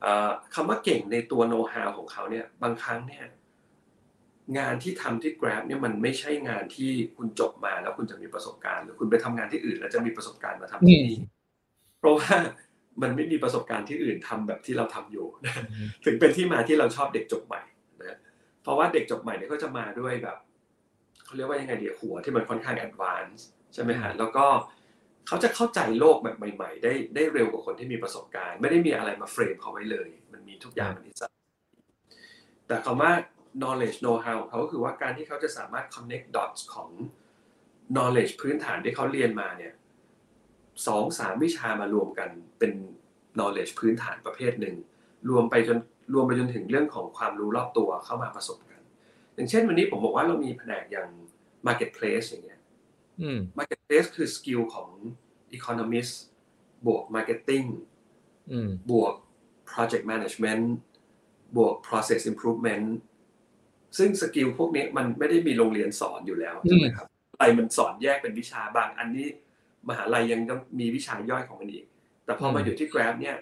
เอ่อคำว่าเก่งในตัว know how ของเขาเนี่ยบางครั้งเนี่ยงานที่ทำที่ Grab เนี่ยมันไม่ใช่งานที่คุณจบมาแล้วคุณจะมีประสบการณ์ หรือคุณไปทำงานที่อื่น แล้วจะมีประสบการณ์มาทำที่นี่เพราะว่ามันไม่มีประสบการณ์ที่อื่นทำแบบที่เราทำอยู่ถึงเป็นที่มาที่เราชอบเด็กจบใหม่นะเพราะว่าเด็กจบใหม่เนี่ยก็จะมาด้วยแบบเขาเรียกว่ายังไงไอเดียหัวที่มันค่อนข้าง advance ใช่ไหมฮะแล้วก็ เขาจะเข้าใจโลกแบบใหม่ ๆ ได้ได้เร็วกว่าคนที่มีประสบการณ์ ไม่ได้มีอะไรมา frame เขาไว้เลย มันมีทุกอย่างมันอิสระแต่คำว่า knowledge know how ของเขาก็คือว่าการที่เขาจะสามารถ connect dots ของ knowledge พื้นฐานที่เขาเรียนมาเนี่ยสองสามวิชามารวมกันเป็น knowledge พื้นฐานประเภทหนึ่ง รวมไปจนรวมไปจนถึงเรื่องของความรู้รอบตัวเข้ามาผสมกัน อย่างเช่นวันนี้ผมบอกว่าเรามีแผนกอย่าง marketplace อย่างเงี้ยอืม marketplace คือสกิลของ economist บวก marketing อืมบวก project management บวก process improvement ซึ่งสกิลพวกนี้มันไม่ได้มีโรงเรียนสอนอยู่แล้วใช่ไหมครับอะไรมันสอนแยกเป็นวิชาบางอันนี้มหาลัยยังต้องมีวิชาย่อยของมันอีก แต่พอมาอยู่ที่ Grab เนี่ย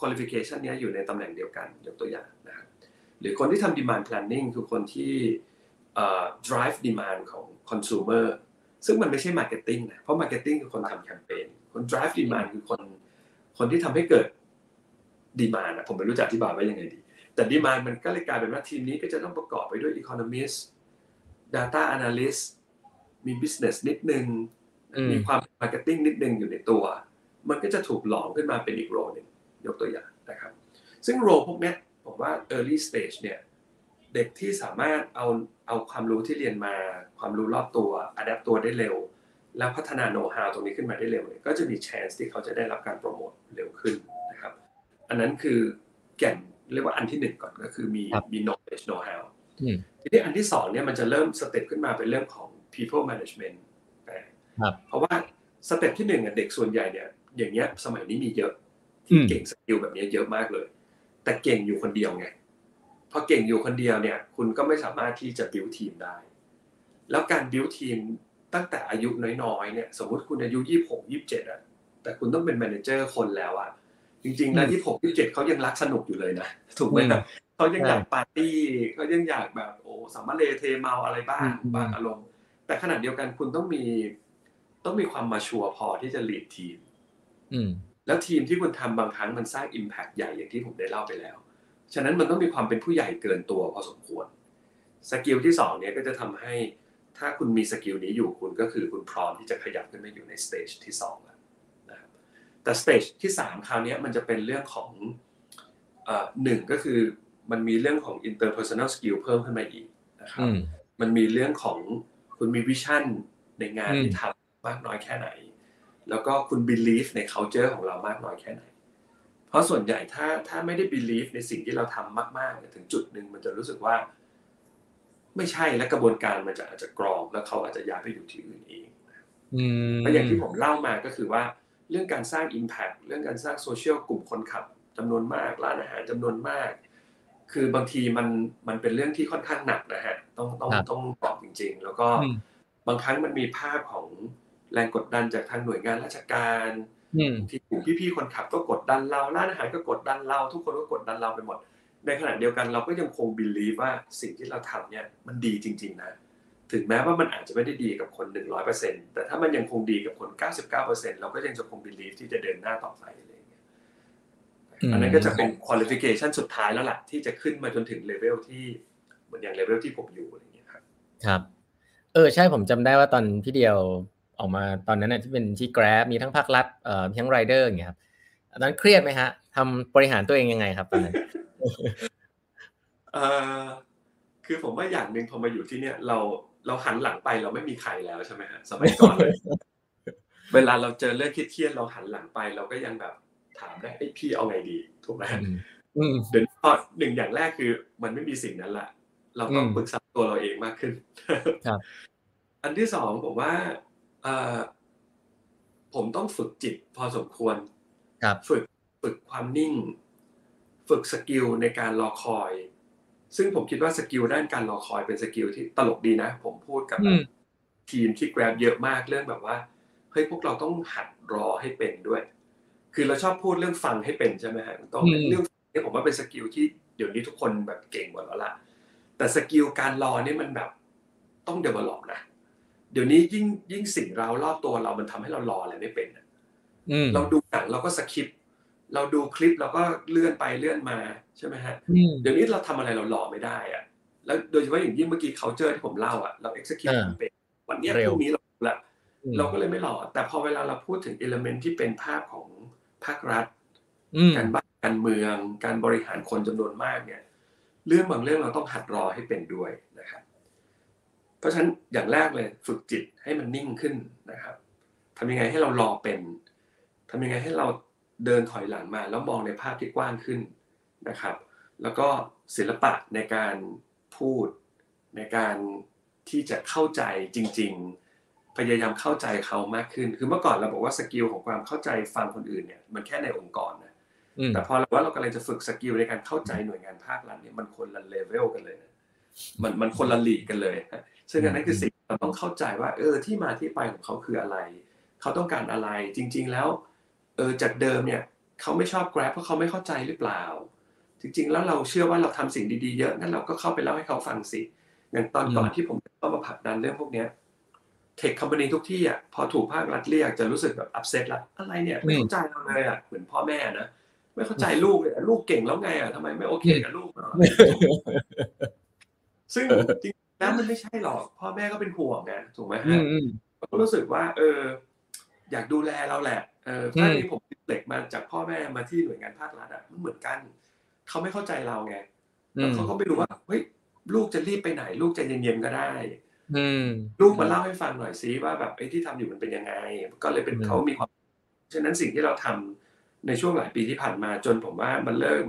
qualification เนี้ยอยู่ในตำแหน่งเดียวกันยกตัวอย่างนะครับหรือคนที่ทำ demand planning คือคนที่ drive demand ของ consumer ซึ่งมันไม่ใช่ marketing นะเพราะ marketing คือคนทำแคมเปญคน drive demand คือคนคนที่ทำให้เกิด demand นะผมไม่รู้จะอธิบายว่ายังไงดี แต่ demand มันก็เลยกลายเป็นว่าทีมนี้ก็จะต้องประกอบไปด้วย economist data analyst มี business นิดนึง มีความ marketing นิดนึงอยู่ในตัว มันก็จะถูกหลอมขึ้นมาเป็นอีกโรหนึ่งยกตัวอย่างนะครับ ซึ่งโรพวกนี้ผมว่า early stage เนี่ย เด็กที่สามารถเอา เอาความรู้ที่เรียนมาความรู้รอบตัว adapt ตัวได้เร็ว แล้วพัฒนา know how ตรงนี้ขึ้นมาได้เร็วเนี่ยก็จะมี chance ที่เขาจะได้รับการโปรโมทเร็วขึ้นนะครับ อันนั้นคือแก่นเรียกว่าอันที่หนึ่งก่อนก็คือมีมี knowledge know how ทีนี้อันที่สองเนี่ยมันจะเริ่ม step ขึ้นมาเป็นเรื่องของ people management เพราะว่า step ที่หนึ่งเด็กส่วนใหญ่เนี่ยอย่างเงี้ยสมัยนี้มีเยอะที่เก่ง skill แบบนี้เยอะมากเลย แต่เก่งอยู่คนเดียวไง พอเก่งอยู่คนเดียวเนี่ย คุณก็ไม่สามารถที่จะบิวทีมได้ แล้วการบิวทีมตั้งแต่อายุน้อยๆเนี่ย สมมุติคุณอายุยี่หกยี่เจ็ดอะแต่คุณต้องเป็น manager คนแล้วอะจริงๆแล้วยี่หกยี่เจ็ดเขายังรักสนุกอยู่เลยนะ ถูกไหมครับเขายังอยากปาร์ตี้เขายังอยากแบบโอ้สามารถเละเทะเมาอะไรบ้างบางอารมณ์ แต่ขณะเดียวกันคุณต้องมีต้องมีความ mature พอที่จะ lead ทีมแล้วทีมที่คุณทำบางครั้งมันสร้าง impact ใหญ่อย่างที่ผมได้เล่าไปแล้ว ฉะนั้นมันต้องมีความเป็นผู้ใหญ่เกินตัวพอสมควร skill ที่สองเนี้ยก็จะทำให้ถ้าคุณมี skill นี้อยู่คุณก็คือคุณพร้อมที่จะขยับขึ้นมาอยู่ใน stage ที่สองแล้วนะครับแต่ stage ที่สามคราวนี้มันจะเป็นเรื่องของหนึ่งก็คือมันมีเรื่องของ interpersonal skill เพิ่มขึ้นมาอีกนะครับมันมีเรื่องของคุณมี vision ในงานที่ทำมากน้อยแค่ไหน แล้วก็คุณ believe ใน culture ของเรามากน้อยแค่ไหน เพราะส่วนใหญ่ถ้าถ้าไม่ได้ believe ในสิ่งที่เราทำมากๆถึงจุดหนึ่งมันจะรู้สึกว่า ไม่ใช่และกระบวนการมันจะอาจจะกรองแล้วเขาอาจจะย้ายไปอยู่ที่อื่นเองเพราะอย่างที่ผมเล่ามาก็คือว่า เรื่องการสร้าง Impact เรื่องการสร้างโซเชียลกลุ่มคนขับจำนวนมากร้านอาหารจำนวนมาก คือบางทีมันมันเป็นเรื่องที่ค่อนข้างหนักนะฮะต้องต้องต้องบอกจริง ๆ แล้วก็บางครั้งมันมีภาพของแรงกดดันจากทางหน่วยงานราชการ ที่กลุ่มพี่ๆคนขับก็กดดันเราร้านอาหารก็กดดันเรา ทุกคนก็กดดันเราไปหมด ในขณะเดียวกันเราก็ยังคง believe ว่าสิ่งที่เราทำเนี่ยมันดีจริง ๆนะถึงแม้ว่ามันอาจจะไม่ได้ดีกับคนหนึ่งร้อยเปอร์เซ็นแต่ถ้ามันยังคงดีกับคนเก้าสิบเก้าเปอร์เซ็นเราก็ยังจะคง believe ที่จะเดินหน้าต่อไปอะไรอย่างเงี้ยอันนั้นก็จะเป็น qualification สุดท้ายแล้วล่ะที่จะขึ้นมาจนถึงเลเวลที่เหมือนอย่างเลเวลที่ผมอยู่อะไรอย่างเงี้ยครับ ครับ เออใช่ผมจำได้ว่าตอนพี่เดียว ออกมาตอนนั้นที่เป็นที่ Grab มีทั้งภาครัฐเอ่อมีทั้งไรเดอร์อย่างเงี้ยครับตอนนั้นเครียดไหมฮะทำบริหารตัวเองยังไงครับตอนนั้นเอ่อคือผมว่าอย่างหนึ่งพอมาอยู่ที่เนี่ย เราเราหันหลังไปเราไม่มีใครแล้วใช่ไหมฮะสมัยก่อนเลยเวลาเราเจอเรื่องเครียดเราหันหลังไป เราก็ยังแบบถามได้ไอ้พี่เอาไงดีถูกไหมเดี๋ยวพอหนึ่งอย่างแรกคือมันไม่มีสิ่งนั้นแหละเราต้องปรึกษาตัวเราเองมากขึ้นครับ อันที่สองผมว่า ผมต้องฝึกจิตพอสมควรฝึกฝึกความนิ่ง ฝึก skill ในการรอคอย ซึ่งผมคิดว่า skill ด้านการรอคอยเป็น skill ที่ตลกดีนะ ผมพูดกับทีมที่ Grab เยอะมากเรื่องแบบว่าเฮ้ยพวกเราต้องหัดรอให้เป็นด้วย คือเราชอบพูดเรื่องฟังให้เป็นใช่ไหมฮะต้องเรื่องนี้ผมว่าเป็น skill ที่เดี๋ยวนี้ทุกคนแบบเก่งหมดแล้วล่ะแต่ skill การรอนี่มันแบบต้อง develop นะ เดี๋ยวนี้ยิ่งยิ่งสิ่งเรารอบตัวเรามันทำให้เรารออะไรไม่เป็นเราดูหนังเราก็ skip เราดูคลิปเราก็เลื่อนไปเลื่อนมาใช่ไหมฮะเดี๋ยวนี้เราทำอะไรเรารอไม่ได้อะแล้วโดยเฉพาะอย่างยิ่งเมื่อกี้เขาเจอที่ผมเล่าอะเรา execute plan วันนี้พรุ่งนี้เราละเราก็เลยไม่รอแต่พอเวลาเราพูดถึงเอลเมนที่เป็นภาพของภาครัฐการบ้านการเมือง การบริหารคนจำนวนมากเนี่ย เรื่องบางเรื่องเราต้องหัดรอให้เป็นด้วยนะครับ เพราะฉะนั้นอย่างแรกเลยฝึกจิตให้มันนิ่งขึ้นนะครับทำยังไงให้เรารอเป็นทำยังไงให้เราเดินถอยหลังมา แล้วมองในภาพที่กว้างขึ้นนะครับ แล้วก็ศิลปะในการพูดในการที่จะเข้าใจจริง ๆ พยายามเข้าใจเขามากขึ้น คือเมื่อก่อนเราบอกว่า skill ของความเข้าใจฟังคนอื่นเนี่ยมันแค่ในองค์กรนะแต่พอเราว่าเรากำลังจะฝึก skill ในการเข้าใจหน่วยงานภาครัฐเนี่ยมันคนละเลเวลกันเลยมันมันคนละหลีกกันเลย ซึ่งอันนั้นคือสิ่งเราต้องเข้าใจว่า เออที่มาที่ไปของเขาคืออะไร เขาต้องการอะไรจริง ๆ แล้วเออจากเดิมเนี่ยเขาไม่ชอบ Grab เพราะเขาไม่เข้าใจหรือเปล่าหจริง ๆ แล้วเราเชื่อว่าเราทำสิ่งดีๆเยอะงั้นเราก็เข้าไปเล่าให้เขาฟังสิอย่างตอนก่อนที่ผมเข้ามาผลักดันเรื่องพวกเนี้ยเทคคอมพานีทุกที่อะพอถูกภาครัฐเรียกจะรู้สึกแบบอับเซตละอะไรเนี่ยไม่เข้าใจเราเลยอะเหมือนพ่อแม่นะไม่เข้าใจลูกเลยลูกเก่งแล้วไงอะทำไมไม่โอเคกับลูกซึ่งจริง แล้วมันไม่ใช่หรอกพ่อแม่ก็เป็นห่วงไงถูกไหมฮะก็รู้สึกว่า เออ อยากดูแลเราแหละเออถ้าที่ผมเด็กมาจากพ่อแม่มาที่หน่วยงานภาครัฐอะมันเหมือนกันเขาไม่เข้าใจเราไงแล้วเขาก็ไม่รู้ว่าเฮ้ยลูกจะรีบไปไหน ลูกจะเย็นๆก็ได้ลูกมาเล่าให้ฟังหน่อยซิว่าแบบไอ้ที่ทำอยู่มันเป็นยังไง ก็เลยเป็นเขามีความฉะนั้นสิ่งที่เราทำในช่วงหลายปีที่ผ่านมาจนผมว่ามันเริ่ม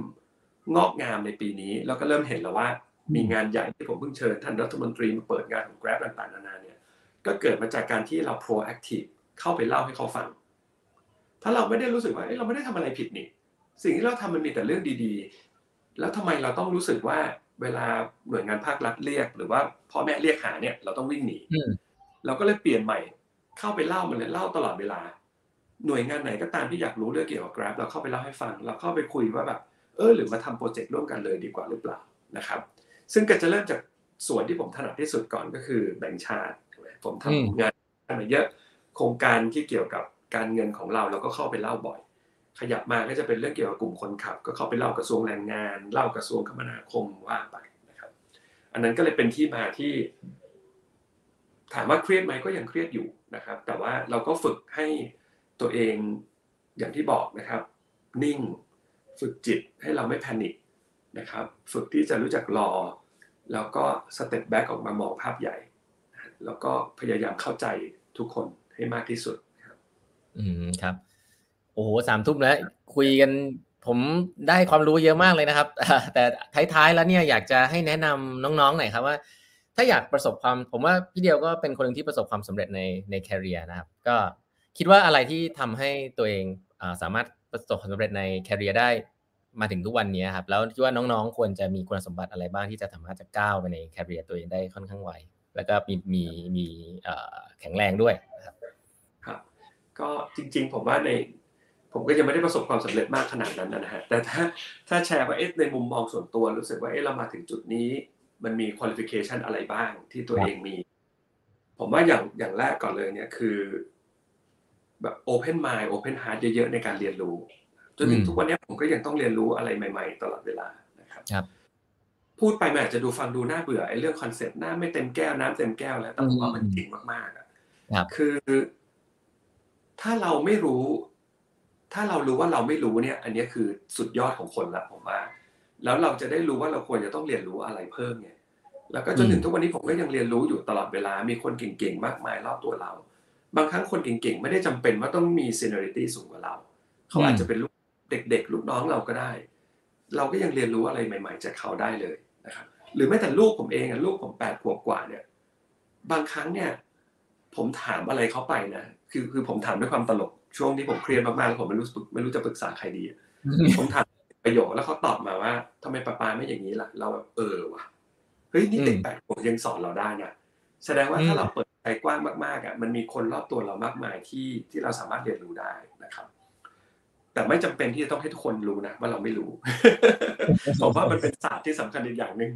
งอกงามในปีนี้ แล้วก็เริ่มเห็นแล้วว่า มีงานใหญ่ที่ผมเพิ่งเชิญท่านรัฐมนตรีมาเปิดงานของ Grab ต่างๆนานาเนี่ยก็เกิดมาจากการที่เรา proactive เข้าไปเล่าให้เขาฟัง ถ้าเราไม่ได้รู้สึกว่าเราไม่ได้ทำอะไรผิดนี่ สิ่งที่เราทำมันมีแต่เรื่องดีๆ แล้วทำไมเราต้องรู้สึกว่าเวลาหน่วยงานภาครัฐเรียก หรือว่าพ่อแม่เรียกหาเนี่ยเราต้องวิ่งหนีเราก็เลยเปลี่ยนใหม่ เข้าไปเล่ามันเลยเล่าตลอดเวลา หน่วยงานไหนก็ตามที่อยากรู้เรื่องเกี่ยวกับ Grab เราเข้าไปเล่าให้ฟัง เราเข้าไปคุยว่าแบบเออหรือมาทำโปรเจกต์ร่วมกันเลยดีกว่าหรือเปล่านะครับ ซึ่งก็จะเริ่มจากส่วนที่ผมถนัดที่สุดก่อนก็คือแบ่งชาติ ผมทำงานมาเยอะโครงการที่เกี่ยวกับการเงินของเราเราก็เข้าไปเล่าบ่อย ขยับมาก็จะเป็นเรื่องเกี่ยวกับกลุ่มคนขับ ก็เข้าไปเล่ากระทรวงแรงงาน เล่ากระทรวงคมนาคมว่าไปนะครับ อันนั้นก็เลยเป็นที่มาที่ ถามว่าเครียดไหมก็ยังเครียดอยู่นะครับ แต่ว่าเราก็ฝึกให้ตัวเองอย่างที่บอกนะครับ นิ่ง ฝึกจิตให้เราไม่ panic นะครับ ฝึกที่จะรู้จักรอ แล้วก็ step back ออกมามองภาพใหญ่ แล้วก็พยายามเข้าใจทุกคนให้มากที่สุดครับ อืมครับ โอ้โหสามทุ่มแล้ว คุยกันผมได้ความรู้เยอะมากเลยนะครับ แต่ท้ายๆแล้วเนี่ยอยากจะให้แนะนำน้องๆหน่อยครับว่า ถ้าอยากประสบความผมว่าพี่เดียวก็เป็นคนหนึ่งที่ประสบความสำเร็จในใน career นะครับ ก็คิดว่าอะไรที่ทำให้ตัวเองอสามารถประสบความสำเร็จใน career ได้ มาถึงทุกวันนี้ครับ แล้วคิดว่าน้องๆ ควรจะมีคุณสมบัติอะไรบ้างที่จะสามารถจะก้าวไปใน career ตัวเองได้ค่อนข้างไวแล้วก็มีมีมีแข็งแรงด้วยครับครับ ก็จริงๆ ผมว่าในผมก็ยังไม่ได้ประสบความสำเร็จมากขนาดนั้นนะฮะแต่ถ้าถ้าแชร์ว่าเอ๊ะในมุมมองส่วนตัวรู้สึกว่าเอ๊ะเรามาถึงจุดนี้ มันมี qualification อะไรบ้างที่ตัวเองมี ผมว่าอย่างอย่างแรกก่อนเลยเนี่ยคือ แบบ open mind open heart เยอะๆในการเรียนรู้ จนถึงทุกวันนี้ผมก็ยังต้องเรียนรู้อะไรใหม่ ๆ ตลอดเวลานะครับครับพูดไปมันอาจจะดูฟังดูน่าเบื่อไอ้เรื่อง concept น้ำไม่เต็มแก้วน้ำเต็มแก้วแล้วแต่ผมว่ามันจริงมากๆอะคือ ถ้าเราไม่รู้ ถ้าเรารู้ว่าเราไม่รู้เนี่ย อันนี้คือสุดยอดของคนละผมว่า แล้วเราจะได้รู้ว่าเราควรจะต้องเรียนรู้อะไรเพิ่มไงแล้วก็จนถึงทุกวันนี้ผมก็ยังเรียนรู้อยู่ตลอดเวลา มีคนเก่งๆมากมายรอบตัวเรา บางครั้งคนเก่งๆ ไม่ได้จำเป็นว่าต้องมีซีเนอริตี้สูงกว่าเรา เขาอาจจะเป็นลูก เด็กๆ ลูกน้องเราก็ได้ เราก็ยังเรียนรู้อะไรใหม่ ๆ จากเขาได้เลยนะครับหรือแม้แต่ลูกผมเองอะลูกผมแปดขวบกว่าเนี่ยบางครั้งเนี่ยผมถามอะไรเขาไปนะคือคือผมถามด้วยความตลกช่วงที่ผมเครียดมากๆผมไม่รู้ไม่รู้จะปรึกษาใครดี ผมถามประโยคแล้วเขาตอบมาว่าทำไมป้าปาไม่อย่างนี้ล่ะ เราแบบเออว่ะเฮ้ยนี่เด็กแปดขวบยังสอนเราได้นะแสดงว่าถ้าเราเปิดใจกว้างมากๆอะมันมีคนรอบตัวเรามากมายที่ที่เราสามารถเรียนรู้ได้นะครับ แต่ไม่จำเป็นที่จะต้องให้ทุกคนรู้นะว่าเราไม่รู้ผมว่ามันเป็นศาสตร์ที่สำคัญอีกอย่างหนึ่ง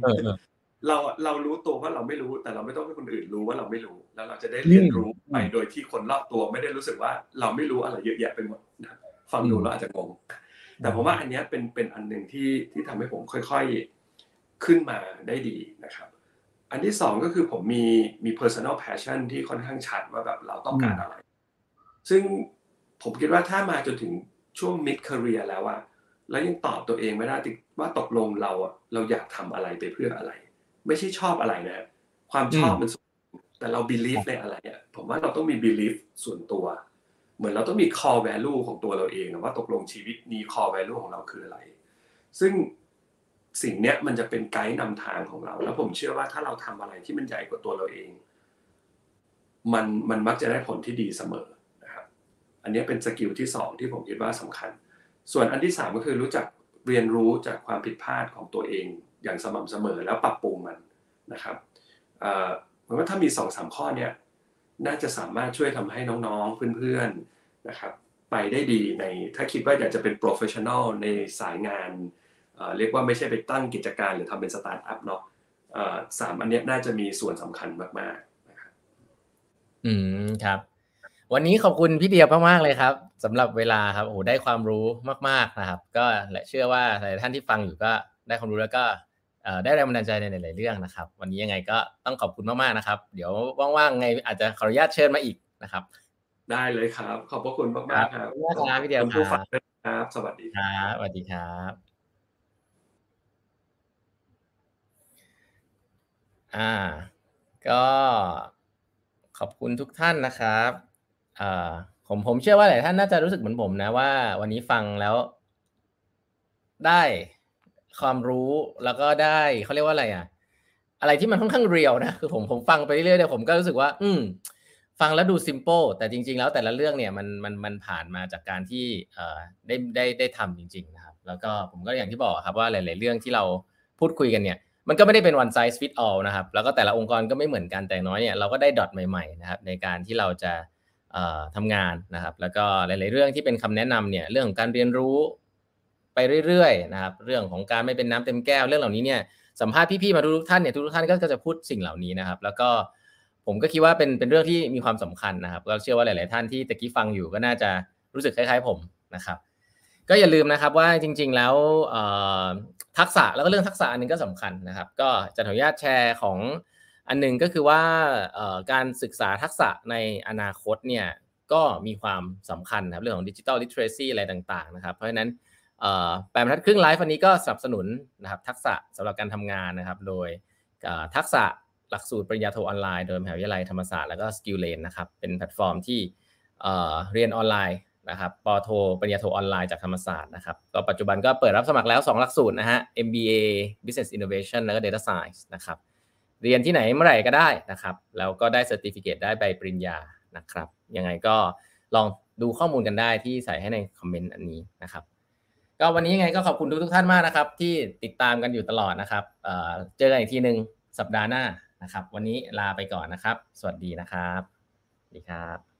เราเรารู้ตัวว่าเราไม่รู้ แต่เราไม่ต้องให้คนอื่นรู้ว่าเราไม่รู้ แล้วเราจะได้เรียนรู้ไปโดยที่คนรอบตัวไม่ได้รู้สึกว่าเราไม่รู้อะไรเยอะแยะไปหมดฟังดูแล้วอาจจะงงแต่ผมว่าอันนี้เป็นเป็นอันหนึ่งที่ที่ทำให้ผมค่อยๆขึ้นมาได้ดีนะครับ อันที่สองก็คือผมมีมี personal passion ที่ค่อนข้างชัดว่าแบบเราต้องการอะไร ซึ่งผมคิดว่าถ้ามาจนถึง ช่วง mid career แล้วอะแล้วยังตอบตัวเองไม่ได้ว่าตกลงเราอะเราอยากทำอะไรไปเพื่ออะไร ไม่ใช่ชอบอะไรนะ ความชอบมันแต่เรา believe ในอะไรอะผมว่าเราต้องมี belief ส่วนตัว เหมือนเราต้องมี core value ของตัวเราเองว่าตกลงชีวิตนี้ core value ของเราคืออะไร ซึ่งสิ่งเนี้ยมันจะเป็นไกด์นำทางของเรา แล้วผมเชื่อว่าถ้าเราทำอะไรที่มันใหญ่กว่าตัวเราเอง มันมันมักจะได้ผลที่ดีเสมอนะครับ อันนี้เป็นสกิลที่สองที่ผมคิดว่าสำคัญ ส่วนอันที่สามก็คือรู้จักเรียนรู้จากความผิดพลาดของตัวเองอย่างสม่ำเสมอแล้วปรับปรุงมันนะครับเหมือนว่าถ้ามีสองสามข้อเนี้ยน่าจะสามารถช่วยทำให้น้องๆเพื่อนๆนะครับไปได้ดีในถ้าคิดว่าอยากจะเป็น professional ในสายงานเรียกว่าไม่ใช่ไปตั้งกิจการหรือทำเป็นสตาร์ทอัพเนาะสามอันนี้น่าจะมีส่วนสำคัญมากๆนะครับอืมครับ วันนี้ขอบคุณพี่เดียมากๆเลยครับสำหรับเวลาครับโอ้ได้ความรู้มากๆนะครับ ก็และเชื่อว่าหลายท่านที่ฟังอยู่ก็ได้ความรู้แล้วก็ได้แรงบันดาลใจในหลายๆเรื่องนะครับ วันนี้ยังไงก็ต้องขอบคุณมากๆนะครับ เดี๋ยวว่างๆไงอาจจะขออนุญาตเชิญมาอีกนะครับ ได้เลยครับ ขอบพระคุณมากๆครับขอบคุณพี่เดียวครับ สวัสดีครับสวัสดีครับอ่า ก็ขอบคุณทุกท่านนะครับอ่า ผมผมเชื่อว่าหลายท่านน่าจะรู้สึกเหมือนผมนะว่า วันนี้ฟังแล้ว ได้ความรู้แล้วก็ได้เขาเรียกว่าอะไรอะ อะไรที่มันค่อนข้างเรียวนะคือผมผมฟังไปเรื่อยๆเนี่ยผมก็รู้สึกว่า อืม ฟังแล้วดูซิมเปิลแต่จริง ๆ แล้วแต่ละเรื่องเนี่ยมันมันมันผ่านมาจากการที่เอ่อได้ได้ได้ทำจริง ๆ นะครับ แล้วก็ผมก็อย่างที่บอกครับว่าหลาย ๆ เรื่องที่เราพูดคุยกันเนี่ยมันก็ไม่ได้เป็น one size fit all นะครับ แล้วก็แต่ละองค์กรก็ไม่เหมือนกันแต่น้อยเนี่ยเราก็ได้ดอทใหม่ๆนะครับในการที่เราจะ ทำงานนะครับ แล้วก็หลาย ๆ เรื่องที่เป็นคำแนะนำเนี่ยเรื่องของการเรียนรู้ไปเรื่อย ๆ นะครับ เรื่องของการไม่เป็นน้ำเต็มแก้วเรื่องเหล่านี้เนี่ยสัมภาษณ์พี่ ๆ มาทุกท่านเนี่ยทุกท่านก็จะพูดสิ่งเหล่านี้นะครับ แล้วก็ผมก็คิดว่าเป็นเป็นเรื่องที่มีความสำคัญนะครับ ก็เชื่อว่าหลาย ๆ ท่านที่ตะกี้ฟังอยู่ก็น่าจะรู้สึกคล้าย ๆ ผมนะครับก็อย่าลืมนะครับว่าจริง ๆ แล้วทักษะแล้วก็เรื่องทักษะอันนึงก็สำคัญนะครับ ก็จะขออนุญาตแชร์ของ อันหนึ่งก็คือว่าการศึกษาทักษะในอนาคตเนี่ยก็มีความสำคัญนะครับเรื่องของ digital literacy อะไรต่างๆนะครับ เพราะฉะนั้นแปดบรรทัดครึ่งไลฟ์วันนี้ก็สนับสนุนนะครับทักษะสำหรับการทำงานนะครับ โดย TUXSA หลักสูตรปริญญาโทออนไลน์โดยมหาวิทยาลัยธรรมศาสตร์แล้วก็ SkillLane นะครับเป็นแพลตฟอร์มที่เรียนออนไลน์นะครับป.โทปริญญาโทออนไลน์จากธรรมศาสตร์นะครับก็ปัจจุบันก็เปิดรับสมัครแล้ว 2 หลักสูตรนะฮะ MBA Business Innovation แล้วก็ Data Science นะครับ เรียนที่ไหนเมื่อไหร่ก็ได้นะครับ แล้วก็ได้ certificate ได้ใบปริญญานะครับ ยังไงก็ลองดูข้อมูลกันได้ที่ใส่ให้ใน comment อันนี้นะครับ ก็วันนี้ยังไงก็ขอบคุณทุกทุกท่านมากนะครับ ที่ติดตามกันอยู่ตลอดนะครับเจอกันอีกทีหนึ่งสัปดาห์หน้านะครับ วันนี้ลาไปก่อนนะครับ สวัสดีนะครับ ดีครับ